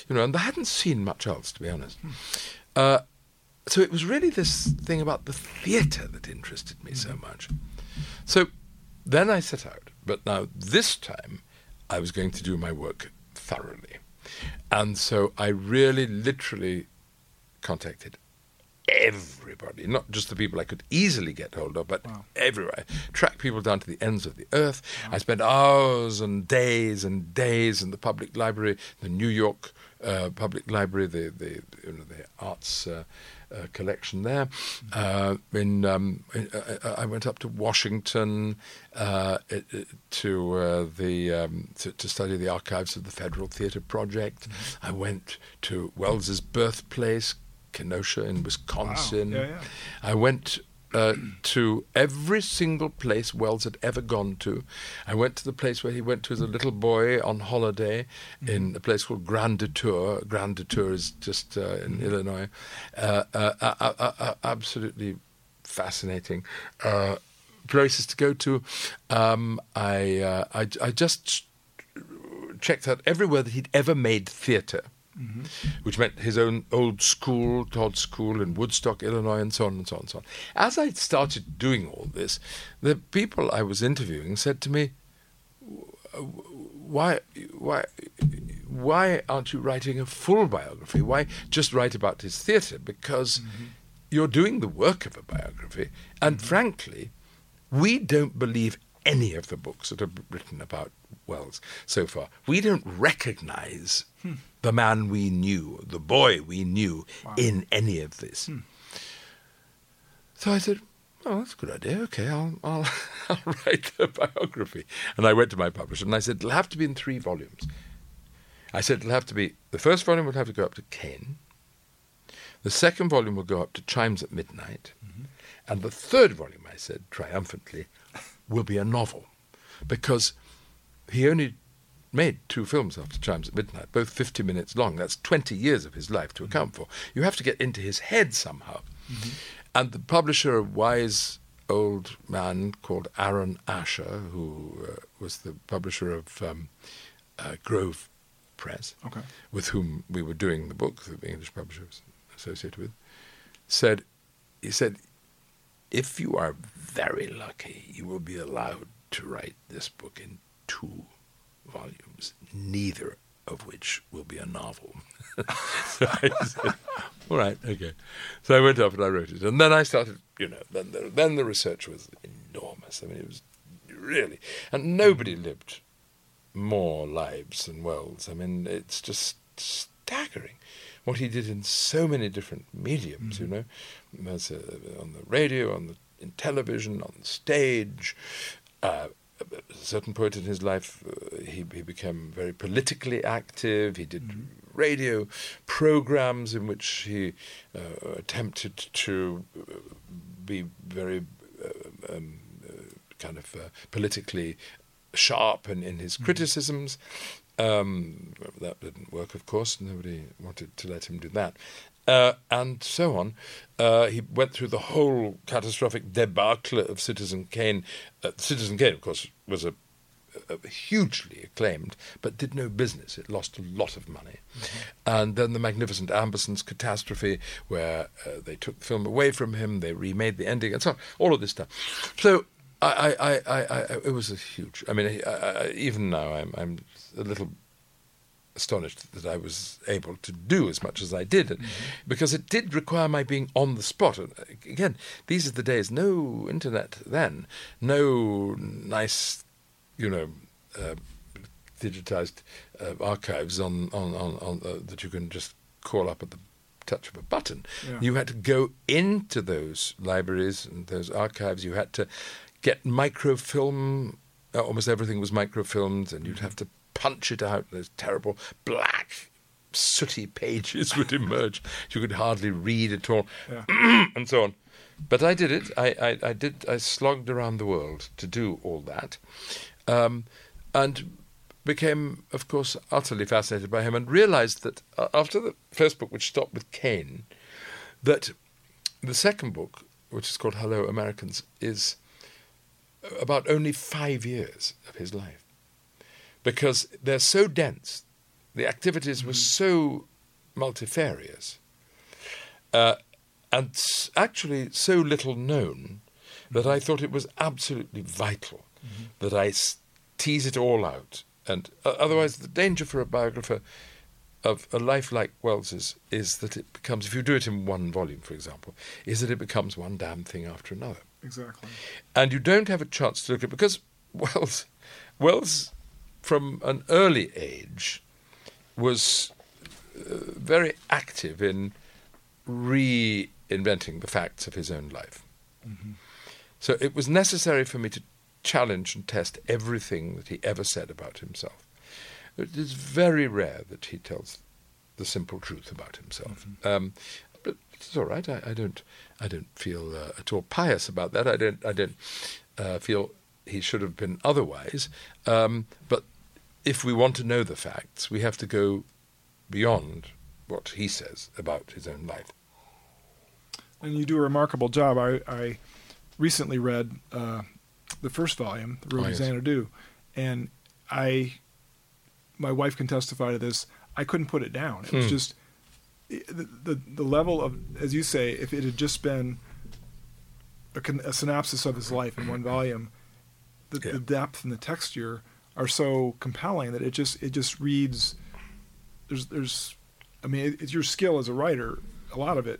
you know, and I hadn't seen much else, to be honest. Uh, so it was really this thing about the theatre that interested me so much. So then I set out, but now this time I was going to do my work thoroughly. And so I really literally contacted everybody, not just the people I could easily get hold of, but everywhere. Track people down to the ends of the earth. I spent hours and days and days in the public library, the New York uh, Public Library, the the, you know, the arts. Uh, uh, collection there. Uh, in, um, uh, uh, I went up to Washington uh, it- to uh, the um, to, to study the archives of the Federal Theatre Project. I went to Welles's birthplace, Kenosha in Wisconsin. Yeah, yeah. I went uh, to every single place Welles had ever gone to. I went to the place where he went to as a little boy on holiday in a place called Grand Detour. Grand Detour is just uh, in Illinois. Uh, uh, uh, uh, absolutely fascinating. Uh, places to go to. Um, I, uh, I I just checked out everywhere that he'd ever made theatre, Mm-hmm. which meant his own old school, Todd School in Woodstock, Illinois, and so on and so on and so on. As I started doing all this, the people I was interviewing said to me, why, why, why aren't you writing a full biography? Why just write about his theatre? Because mm-hmm. you're doing the work of a biography, and mm-hmm. frankly, we don't believe any of the books that are written about Welles so far. We don't recognize hmm. The man we knew, the boy we knew, in any of this. Hmm. So I said, "Oh, that's a good idea. Okay, I'll I'll, *laughs* I'll write the biography." And I went to my publisher and I said, "It'll have to be in three volumes." I said, "It'll have to be the first volume will have to go up to Kane. The second volume will go up to Chimes at Midnight, mm-hmm. and the third volume," I said triumphantly, "will be a novel, because he only." Made two films after Chimes at Midnight, both 50 minutes long. That's 20 years of his life to account for. You have to get into his head somehow. And the publisher, a wise old man called Aaron Asher, who uh, was the publisher of um, uh, Grove Press, Okay. with whom we were doing the book, that the English publisher was associated with, said, he said, if you are very lucky, you will be allowed to write this book in two volumes, neither of which will be a novel. so *laughs* I said, all right, okay. So I went off and I wrote it. And then I started, you know, then the, then the research was enormous. I mean, it was really, and nobody lived more lives than Welles. I mean, it's just staggering what he did in so many different mediums, you know, As, uh, on the radio, on the in television, on the stage. Uh, a certain point in his life, uh, he, he became very politically active. He did radio programs in which he uh, attempted to uh, be very uh, um, uh, kind of uh, politically sharp in, in his criticisms. Um, that didn't work, of course. Nobody wanted to let him do that. Uh, and so on. Uh, he went through the whole catastrophic debacle of Citizen Kane. Uh, Citizen Kane, of course, was a, a hugely acclaimed, but did no business. It lost a lot of money. And then the Magnificent Ambersons catastrophe, where uh, they took the film away from him, they remade the ending, and so on. All of this stuff. So I, I, I, it was a huge. I mean, even now, I'm, I'm a little astonished that I was able to do as much as I did, because it did require my being on the spot. And uh, again, these are the days. No internet then, no nice, you know. Uh, digitized uh, archives on on on, on uh, that you can just call up at the touch of a button. Yeah. You had to go into those libraries and those archives. You had to get microfilm. Uh, almost everything was microfilmed, and you'd have to punch it out. and Those terrible black, sooty pages *laughs* would emerge. You could hardly read at all, *clears throat* and so on. But I did it. I, I, I did. I slogged around the world to do all that, um, and became, of course, utterly fascinated by him, and realized that uh, after the first book, which stopped with Kane, that the second book, which is called Hello Americans, is about only five years of his life. Because they're so dense, the activities were so multifarious, uh, and actually so little known that I thought it was absolutely vital that I tease it all out. And uh, otherwise, the danger for a biographer of a life like Welles's is that it becomes, if you do it in one volume, for example, is that it becomes one damn thing after another. Exactly. and you don't have a chance to look at because *laughs* Welles, Welles, from an early age, was uh, very active in reinventing the facts of his own life. So it was necessary for me to challenge and test everything that he ever said about himself. It is very rare that he tells the simple truth about himself. Um, but it's all right. I, I don't. I don't feel uh, at all pious about that. I don't. I don't uh, feel he should have been otherwise. Um, but if we want to know the facts, we have to go beyond what he says about his own life. And you do a remarkable job. I, I recently read uh, the first volume, The Road Oh, to yes. Xanadu, and I, my wife can testify to this. I couldn't put it down. It was Hmm. just the, the the level of, as you say, if it had just been a, a synopsis of his life in one volume, the, Yeah. the depth and the texture are so compelling that it just it just reads. There's there's, I mean, it, it's your skill as a writer. A lot of it,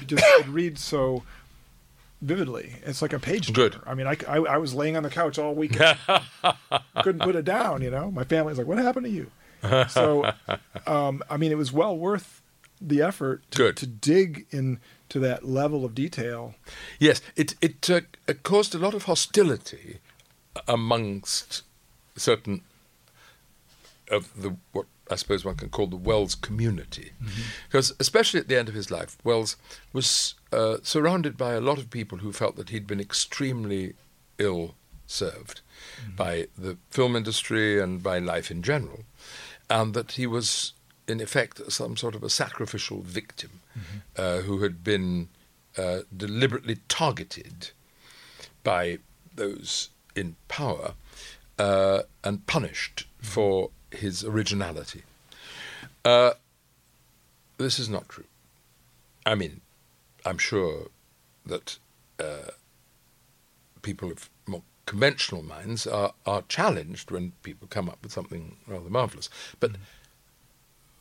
it just it reads so vividly. It's like a page. Good. turner. I mean, I, I, I was laying on the couch all week, *laughs* couldn't put it down. You know, my family's like, "What happened to you?" So, *laughs* um, I mean, it was well worth the effort to, to dig into that level of detail. Yes, it it, uh, it caused a lot of hostility amongst certain of the what I suppose one can call the Welles community, because especially at the end of his life, Welles was uh, surrounded by a lot of people who felt that he'd been extremely ill served by the film industry and by life in general, and that he was in effect some sort of a sacrificial victim uh, who had been uh, deliberately targeted by those in power uh, and punished for his originality. Uh, this is not true. I mean, I'm sure that uh, people of more conventional minds are, are challenged when people come up with something rather marvelous. But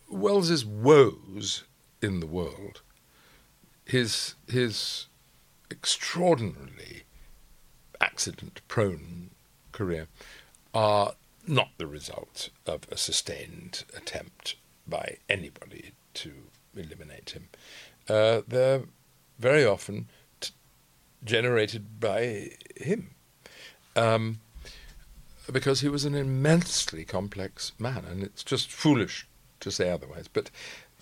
Welles's woes in the world, his his extraordinarily accident-prone career, are not the result of a sustained attempt by anybody to eliminate him. Uh, they're very often t- generated by him. Um, because he was an immensely complex man, and it's just foolish to say otherwise. But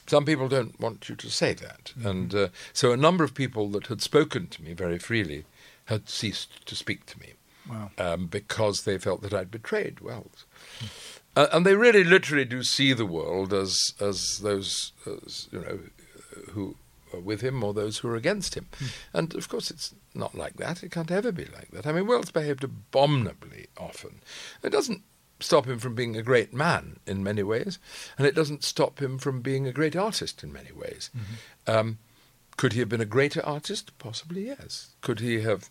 some people don't want you to say that. And uh, so a number of people that had spoken to me very freely had ceased to speak to me Wow. um, because they felt that I'd betrayed Welles. Uh, and they really, literally do see the world as as those as, you know who are with him or those who are against him. And of course, it's not like that. It can't ever be like that. I mean, Welles behaved abominably often. It doesn't stop him from being a great man in many ways, and it doesn't stop him from being a great artist in many ways. Um, could he have been a greater artist? Possibly, yes. Could he have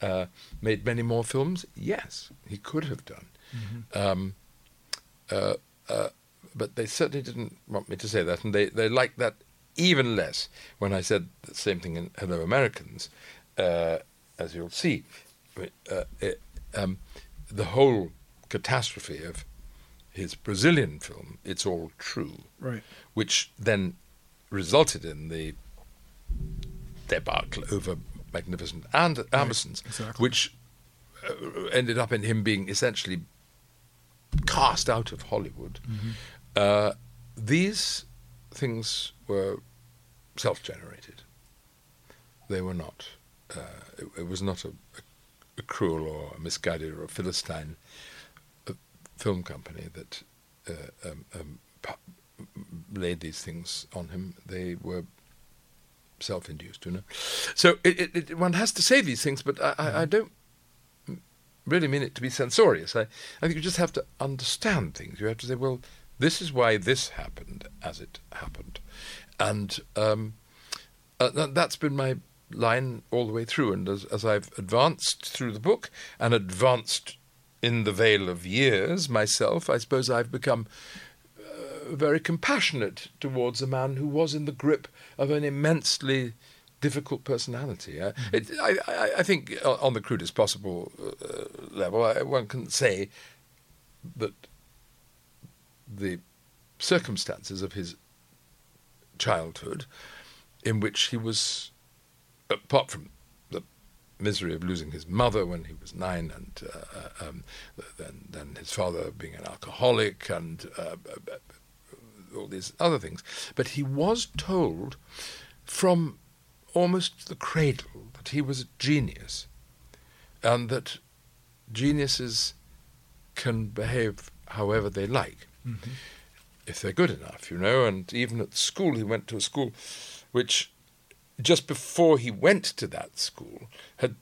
uh, made many more films? Yes, he could have done. Um, uh, uh, but they certainly didn't want me to say that, and they, they liked that even less when I said the same thing in Hello Americans, uh, as you'll see. Uh, it, um, the whole catastrophe of his Brazilian film, It's All True, Right. which then resulted in the debacle over Magnificent and Ambersons, exactly. which uh, ended up in him being essentially cast out of Hollywood. Uh, these things were self-generated. They were not. Uh, it, it was not a, a, a cruel or a misguided or a philistine uh, film company that uh, um, um, laid these things on him. They were self-induced, you know. So it, it, it, one has to say these things, but I, I, I don't really mean it to be censorious. I, I think you just have to understand things. You have to say, well, this is why this happened as it happened, and um, uh, that, that's been my line all the way through. And as, as I've advanced through the book and advanced in the veil of years myself, I suppose I've become very compassionate towards a man who was in the grip of an immensely difficult personality. Uh, it, I, I, I think uh, on the crudest possible uh, level, I, one can say that the circumstances of his childhood, in which he was, apart from the misery of losing his mother when he was nine, and uh, um, then, then his father being an alcoholic, and uh, all these other things, but he was told from almost the cradle that he was a genius, and that geniuses can behave however they like, mm-hmm. if they're good enough, you know. And even at school, he went to a school which, just before he went to that school, had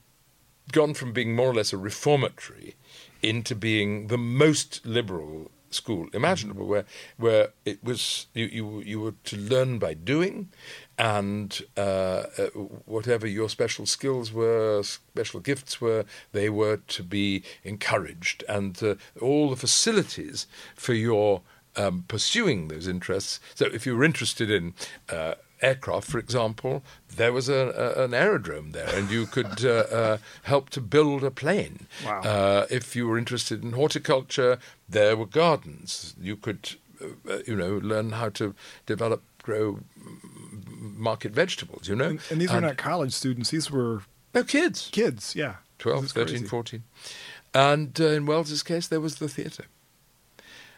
gone from being more or less a reformatory into being the most liberal school imaginable, where where it was you you, you were to learn by doing, and uh, uh, whatever your special skills were, special gifts were, they were to be encouraged, and uh, all the facilities for your um, pursuing those interests. So, if you were interested in uh, aircraft, for example, there was a, a, an aerodrome there, and you could uh, uh, help to build a plane. Wow. Uh, if you were interested in horticulture, there were gardens. You could, uh, you know, learn how to develop, grow, market vegetables. You know, And, and these were not college students. These were no kids. kids. Yeah. 12, 13, crazy. 14. And uh, in Welles's case, there was the theatre.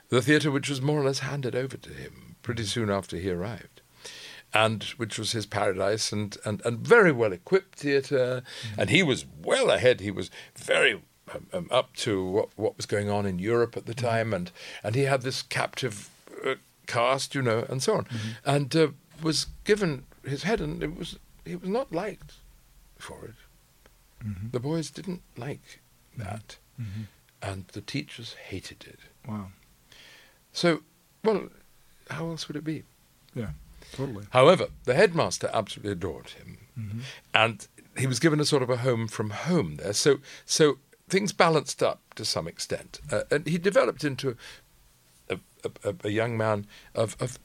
The theatre which was more or less handed over to him pretty soon after he arrived. And which was his paradise and, and, and very well equipped theatre. And he was well ahead. He was very um, um, up to what, what was going on in Europe at the time. And, and he had this captive uh, cast, you know, and so on. And uh, was given his head, and it was, he was not liked for it. The boys didn't like that, and the teachers hated it. Wow. So, well, how else would it be? Yeah. Totally. However, the headmaster absolutely adored him, mm-hmm. and he was given a sort of a home from home there. So, so things balanced up to some extent, uh, and he developed into a, a, a, young man of, of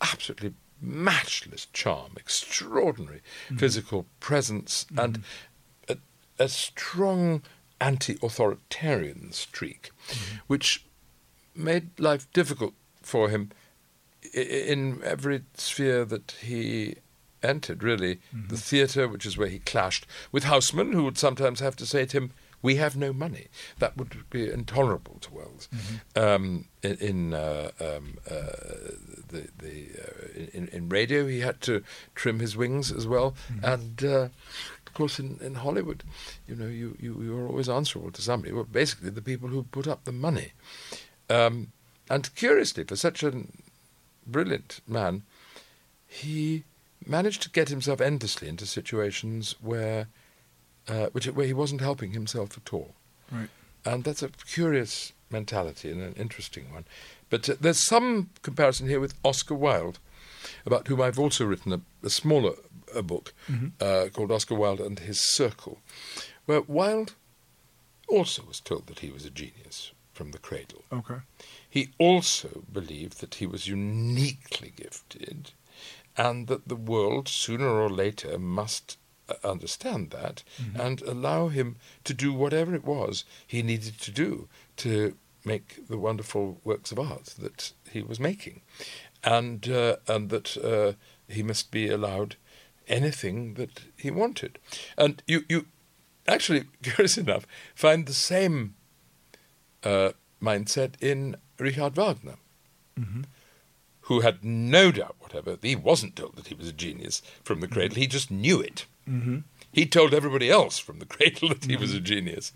absolutely matchless charm, extraordinary mm-hmm. physical presence, and mm-hmm. a, a strong anti-authoritarian streak, which made life difficult for him in every sphere that he entered, really. The theatre, which is where he clashed with Houseman, who would sometimes have to say to him, we have no money. That would be intolerable to Welles. Um, in in, uh, um, uh, the, the, uh, in, in radio, he had to trim his wings as well. And uh, of course, in, in Hollywood, you know, you, you, you are always answerable to somebody. Well, basically, the people who put up the money. Um, and curiously, for such a brilliant man, he managed to get himself endlessly into situations where, uh, which, where he wasn't helping himself at all. Right. And that's a curious mentality and an interesting one. But uh, there's some comparison here with Oscar Wilde, about whom I've also written a, a smaller uh book uh, called Oscar Wilde and His Circle, where Wilde also was told that he was a genius from the cradle. Okay. He also believed that he was uniquely gifted and that the world, sooner or later, must uh, understand that and allow him to do whatever it was he needed to do to make the wonderful works of art that he was making. And, uh, and that uh, he must be allowed anything that he wanted. And you, you actually, *laughs* curious enough, find the same uh, mindset in Richard Wagner, mm-hmm. who had no doubt whatever, he wasn't told that he was a genius from the cradle. He just knew it. Mm-hmm. He told everybody else from the cradle that he was a mm-hmm. genius.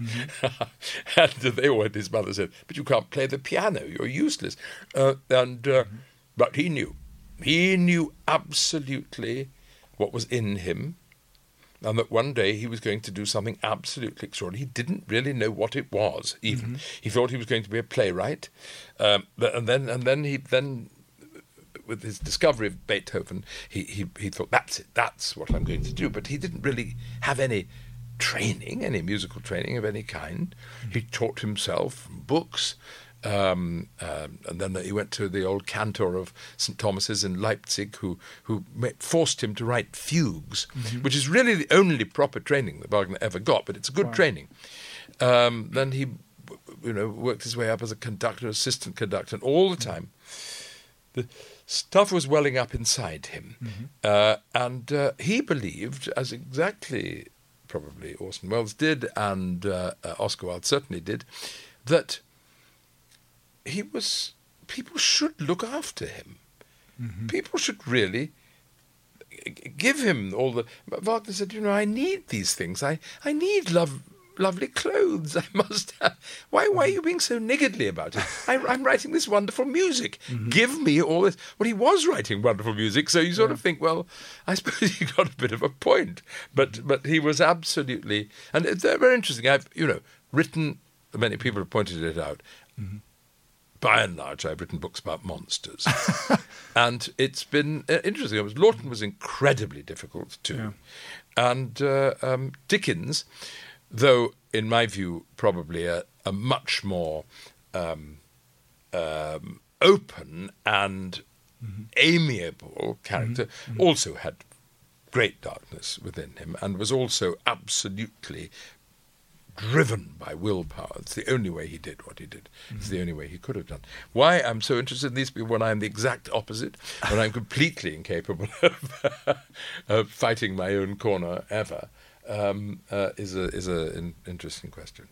*laughs* and they all, his mother said, But you can't play the piano, you're useless. Uh, and uh, But he knew. He knew absolutely what was in him and that one day he was going to do something absolutely extraordinary. He didn't really know what it was. Even he thought he was going to be a playwright, um, but- and then and then he then with his discovery of Beethoven, he, he he thought that's it, that's what I'm going to do. But he didn't really have any training, any musical training of any kind. He taught himself from books. Um, um, and then he went to the old cantor of St. Thomas's in Leipzig, who who forced him to write fugues, which is really the only proper training that Wagner ever got. But it's a good training. Um, then he, you know, worked his way up as a conductor, assistant conductor, and all the time, the stuff was welling up inside him, uh, and uh, he believed, as exactly probably Orson Welles did, and uh, uh, Oscar Wilde certainly did, that he was. People should look after him. Mm-hmm. People should really give him all the. but Wagner said, you know, I need these things. I, I need love, lovely clothes. *laughs* I must have. Why, why are you being so niggardly about it? *laughs* I, I'm writing this wonderful music. Mm-hmm. Give me all this. Well, he was writing wonderful music, so you sort of think, well, *laughs* I suppose he got a bit of a point. But, but he was absolutely. And they're very interesting. I've, you know, written. Many people have pointed it out mm-hmm. By and large, I've written books about monsters, *laughs* and it's been uh, interesting. Was, Laughton was incredibly difficult too, and uh, um, Dickens, though in my view probably a, a much more um, um, open and amiable character, also had great darkness within him, and was also absolutely driven by willpower. It's the only way he did what he did. It's the only way he could have done. Why I'm so interested in these people when I'm the exact opposite, when I'm completely incapable *laughs* of, of fighting my own corner ever, um, uh, is a is a in, interesting question.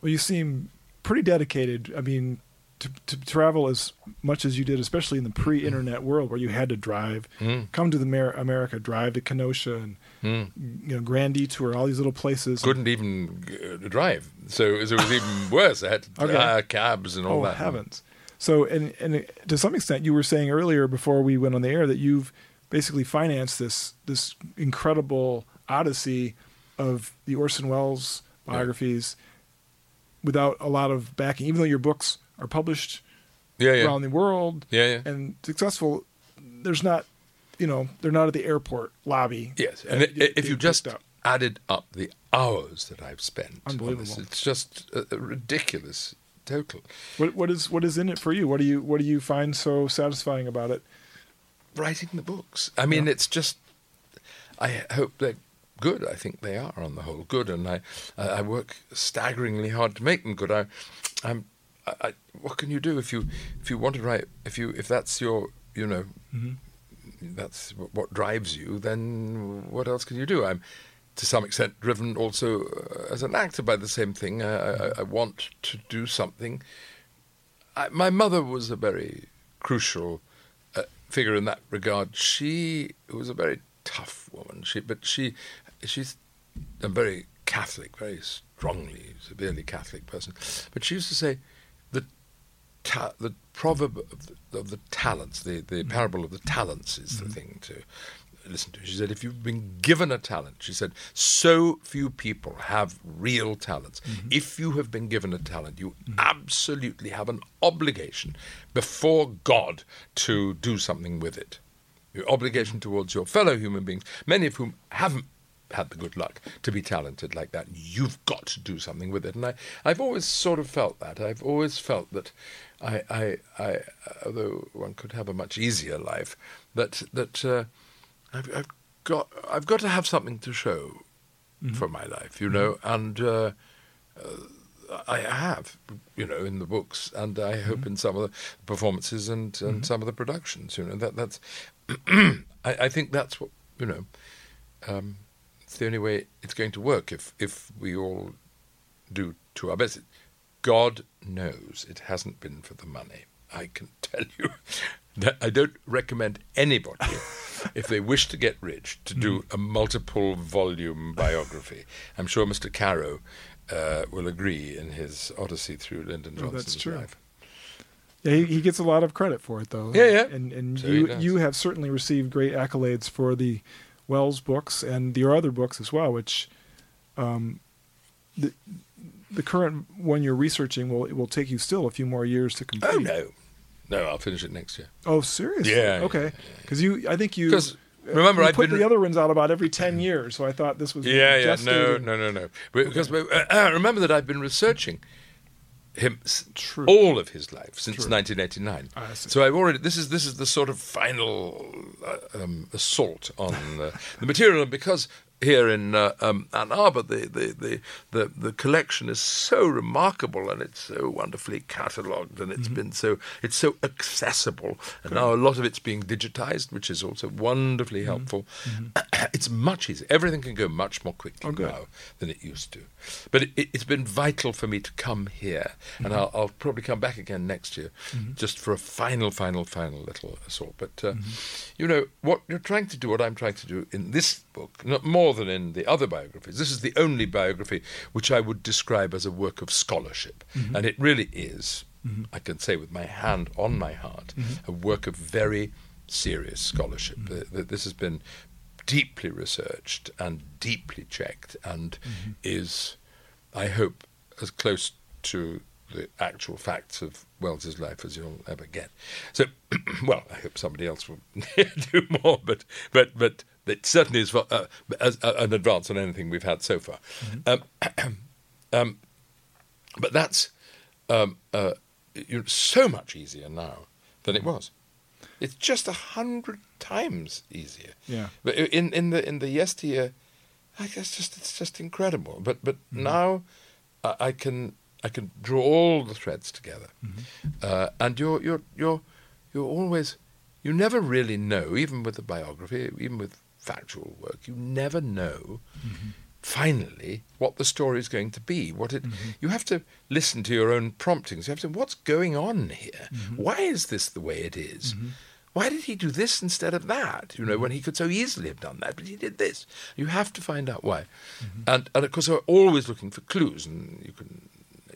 Well, you seem pretty dedicated. I mean, to, to travel as much as you did, especially in the pre-internet world where you had to drive, Mm. come to the Mer- America, drive to Kenosha, and you know Grand Detour, all these little places. Couldn't even uh, drive, so, so it was even *laughs* worse. I had to Okay. hire cabs and all oh that. heavens! So, and and to some extent, you were saying earlier before we went on the air that you've basically financed this this incredible odyssey of the Orson Welles biographies without a lot of backing, even though your books are published Yeah, yeah, around the world yeah, yeah. and successful. There's not you know, they're not at the airport lobby. Yes, and Uh, i- if you just up. added up the hours that I've spent, on this, Unbelievable. it's just a, a ridiculous total. What what is what is in it for you? What do you what do you find so satisfying about it? Writing the books. I mean, Yeah. it's just. I hope they're good. I think they are, on the whole, good, and I I I work staggeringly hard to make them good. I, I'm. I, I, what can you do if you if you want to write if you if that's your you know that's what drives you, then what else can you do? I'm to some extent driven also uh, as an actor by the same thing. I, I, I want to do something. I, my mother was a very crucial uh, figure in that regard. She was a very tough woman. She, but she, she's a very Catholic, very strongly, severely Catholic person. But she used to say, ta- the proverb of the, of the talents, the, the mm. parable of the talents is the mm. thing to listen to. She said, if you've been given a talent, she said, so few people have real talents. Mm-hmm. If you have been given a talent, you mm. absolutely have an obligation before God to do something with it. Your obligation towards your fellow human beings, many of whom haven't had the good luck to be talented like that. You've got to do something with it, and I, I've always sort of felt that. I've always felt that, I, I, I although one could have a much easier life, that that uh, I've, I've got I've got to have something to show for my life, you know, and. Uh, I have, you know, in the books, and I hope in some of the performances and, and some of the productions. You know, that that's. *clears throat* I, I think that's what you know. Um, it's the only way it's going to work if if we all do to our best. God knows it hasn't been for the money. I can *laughs* tell you. that I don't recommend anybody, *laughs* if they wish to get rich, to do a multiple volume biography. I'm sure Mr. Caro uh, will agree in his Odyssey through Lyndon Oh, Johnson's that's true. life. Yeah, he, he gets a lot of credit for it, though. Yeah, yeah. And and So you you have certainly received great accolades for the Welles books and your other books as well, which um, the the current one you're researching will it will take you still a few more years to complete. Oh no, no, I'll finish it next year. Oh, seriously? Yeah, yeah, Okay. Because you, I think you. remember, I'd put been- the other ones out about every ten years, so I thought this was Yeah, yeah, no, no, no, no. Because uh, uh, *clears throat* remember that I've been researching him True. all of his life since True. 1989. I. So I've already this is this is the sort of final uh, um, assault on uh, the material, and because here in uh, um, Ann Arbor the, the, the, the, the collection is so remarkable and it's so wonderfully catalogued and it's Mm-hmm. been so it's so accessible. And now a lot of it's being digitized which is also wonderfully Mm-hmm. helpful. *clears throat* It's much easier. Everything can go much more quickly Oh, now than it used to. But it, it, it's been vital for me to come here. Mm-hmm. and I'll, I'll probably come back again next year just for a final final final little assault but uh, Mm-hmm. you know what you're trying to do what I'm trying to do in this book not more than in the other biographies this is the only biography which I would describe as a work of scholarship Mm-hmm. and it really is I can say with my hand on my heart Mm-hmm. a work of very serious scholarship Uh, that this has been deeply researched and deeply checked and Mm-hmm. is I hope as close to the actual facts of Welles's life as you'll ever get. So, *clears throat* well, I hope somebody else will *laughs* do more, but but but it certainly is for, uh, as, uh, an advance on anything we've had so far. Um, *clears throat* um, but that's um, uh, so much easier now than it was. It's just a hundred times easier. Yeah. But in in the in the yesteryear, I guess just it's just incredible. But but now, I, I can I can draw all the threads together, uh, and you're you're you're you're always you never really know, even with the biography, even with factual work, you never know. Mm-hmm. Finally, what the story is going to be, what it mm-hmm. you have to listen to your own promptings. You have to what's going on here. Mm-hmm. Why is this the way it is? Why did he do this instead of that? You know, when he could so easily have done that, but he did this. You have to find out why. And and of course, we're always looking for clues, and you can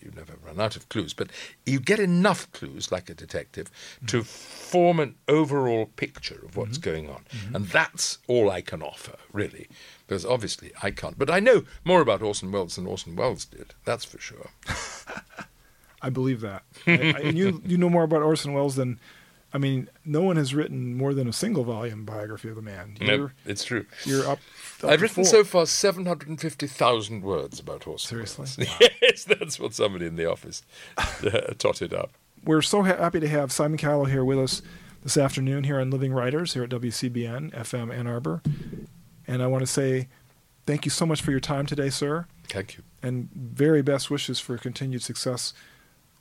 you never run out of clues, but you get enough clues, like a detective, to form an overall picture of what's mm-hmm. going on. Mm-hmm. And that's all I can offer, really, because obviously I can't. But I know more about Orson Welles than Orson Welles did, that's for sure. *laughs* I believe that. *laughs* I, I, and you you know more about Orson Welles than I mean, no one has written more than a single volume biography of the man. No, You're, it's true. you're up. I've written so far 750,000 words about horses. Seriously? *laughs* yes, that's what somebody in the office uh, *laughs* totted up. We're so ha- happy to have Simon Callow here with us this afternoon here on Living Writers here at WCBN FM Ann Arbor. And I want to say thank you so much for your time today, sir, Thank you. and very best wishes for continued success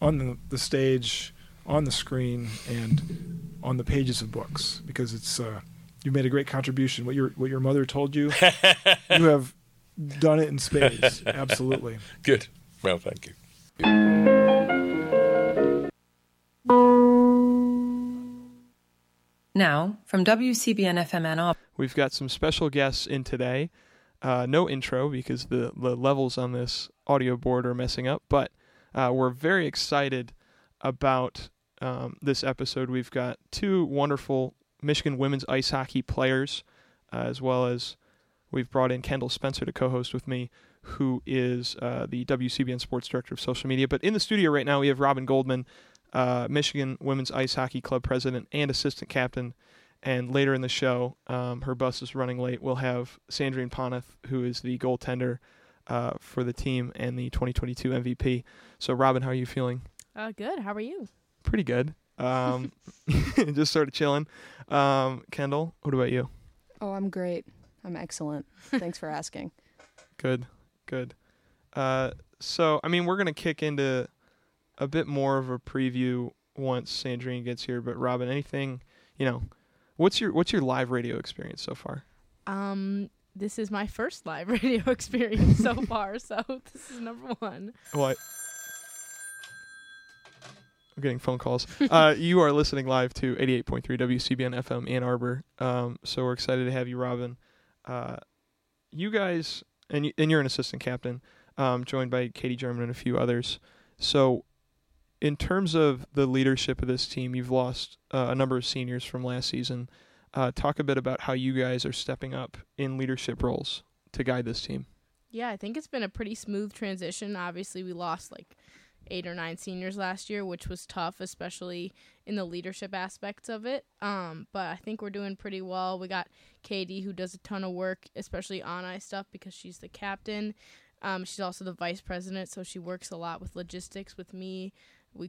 on the, the stage, on the screen, and on the pages of books because it's uh, you've made a great contribution. What your what your mother told you, *laughs* you have done it in spades. Absolutely. *laughs* Good. Well, thank you. Now, from WCBN FM Ann Arbor. We've got some special guests in today. Uh, no intro because the, the levels on this audio board are messing up, but uh, we're very excited about um, this episode. We've got two wonderful Michigan women's ice hockey players, uh, as well as we've brought in Kendall Spencer to co host with me, who is uh, the WCBN sports director of social media. But in the studio right now, we have Robin Goldman, uh, Michigan women's ice hockey club president and assistant captain. And later in the show, um, her bus is running late. We'll have Sandrine Poneth, who is the goaltender uh, for the team and the 2022 MVP. So, Robin, how are you feeling? Uh, good. How are you? Pretty good. Um, *laughs* just sort of chilling. Um, Kendall, what about you? Oh, I'm great. I'm excellent. Thanks for asking. *laughs* Good, good. Uh, so, I mean, we're gonna kick into a bit more of a preview once Sandrine gets here. But Robin, anything, you know, what's your what's your live radio experience so far? Um, this is my first live *laughs* radio experience so far, so this is number one. What? I'm getting phone calls. uh, *laughs* you are listening live to 88.3 WCBN FM Ann Arbor. Um, so we're excited to have you, Robin. Uh, you guys, and, you, and you're an assistant captain, um, joined by Katie German and a few others. So, in terms of the leadership of this team, you've lost uh, a number of seniors from last season. Uh, talk a bit about how you guys are stepping up in leadership roles to guide this team. Yeah, I think it's been a pretty smooth transition. Obviously, we lost like eight or nine seniors last year, which was tough, especially in the leadership aspects of it. Um, but I think we're doing pretty well. We got Katie, who does a ton of work, especially on ice stuff, because she's the captain. Um, she's also the vice president, so she works a lot with logistics with me.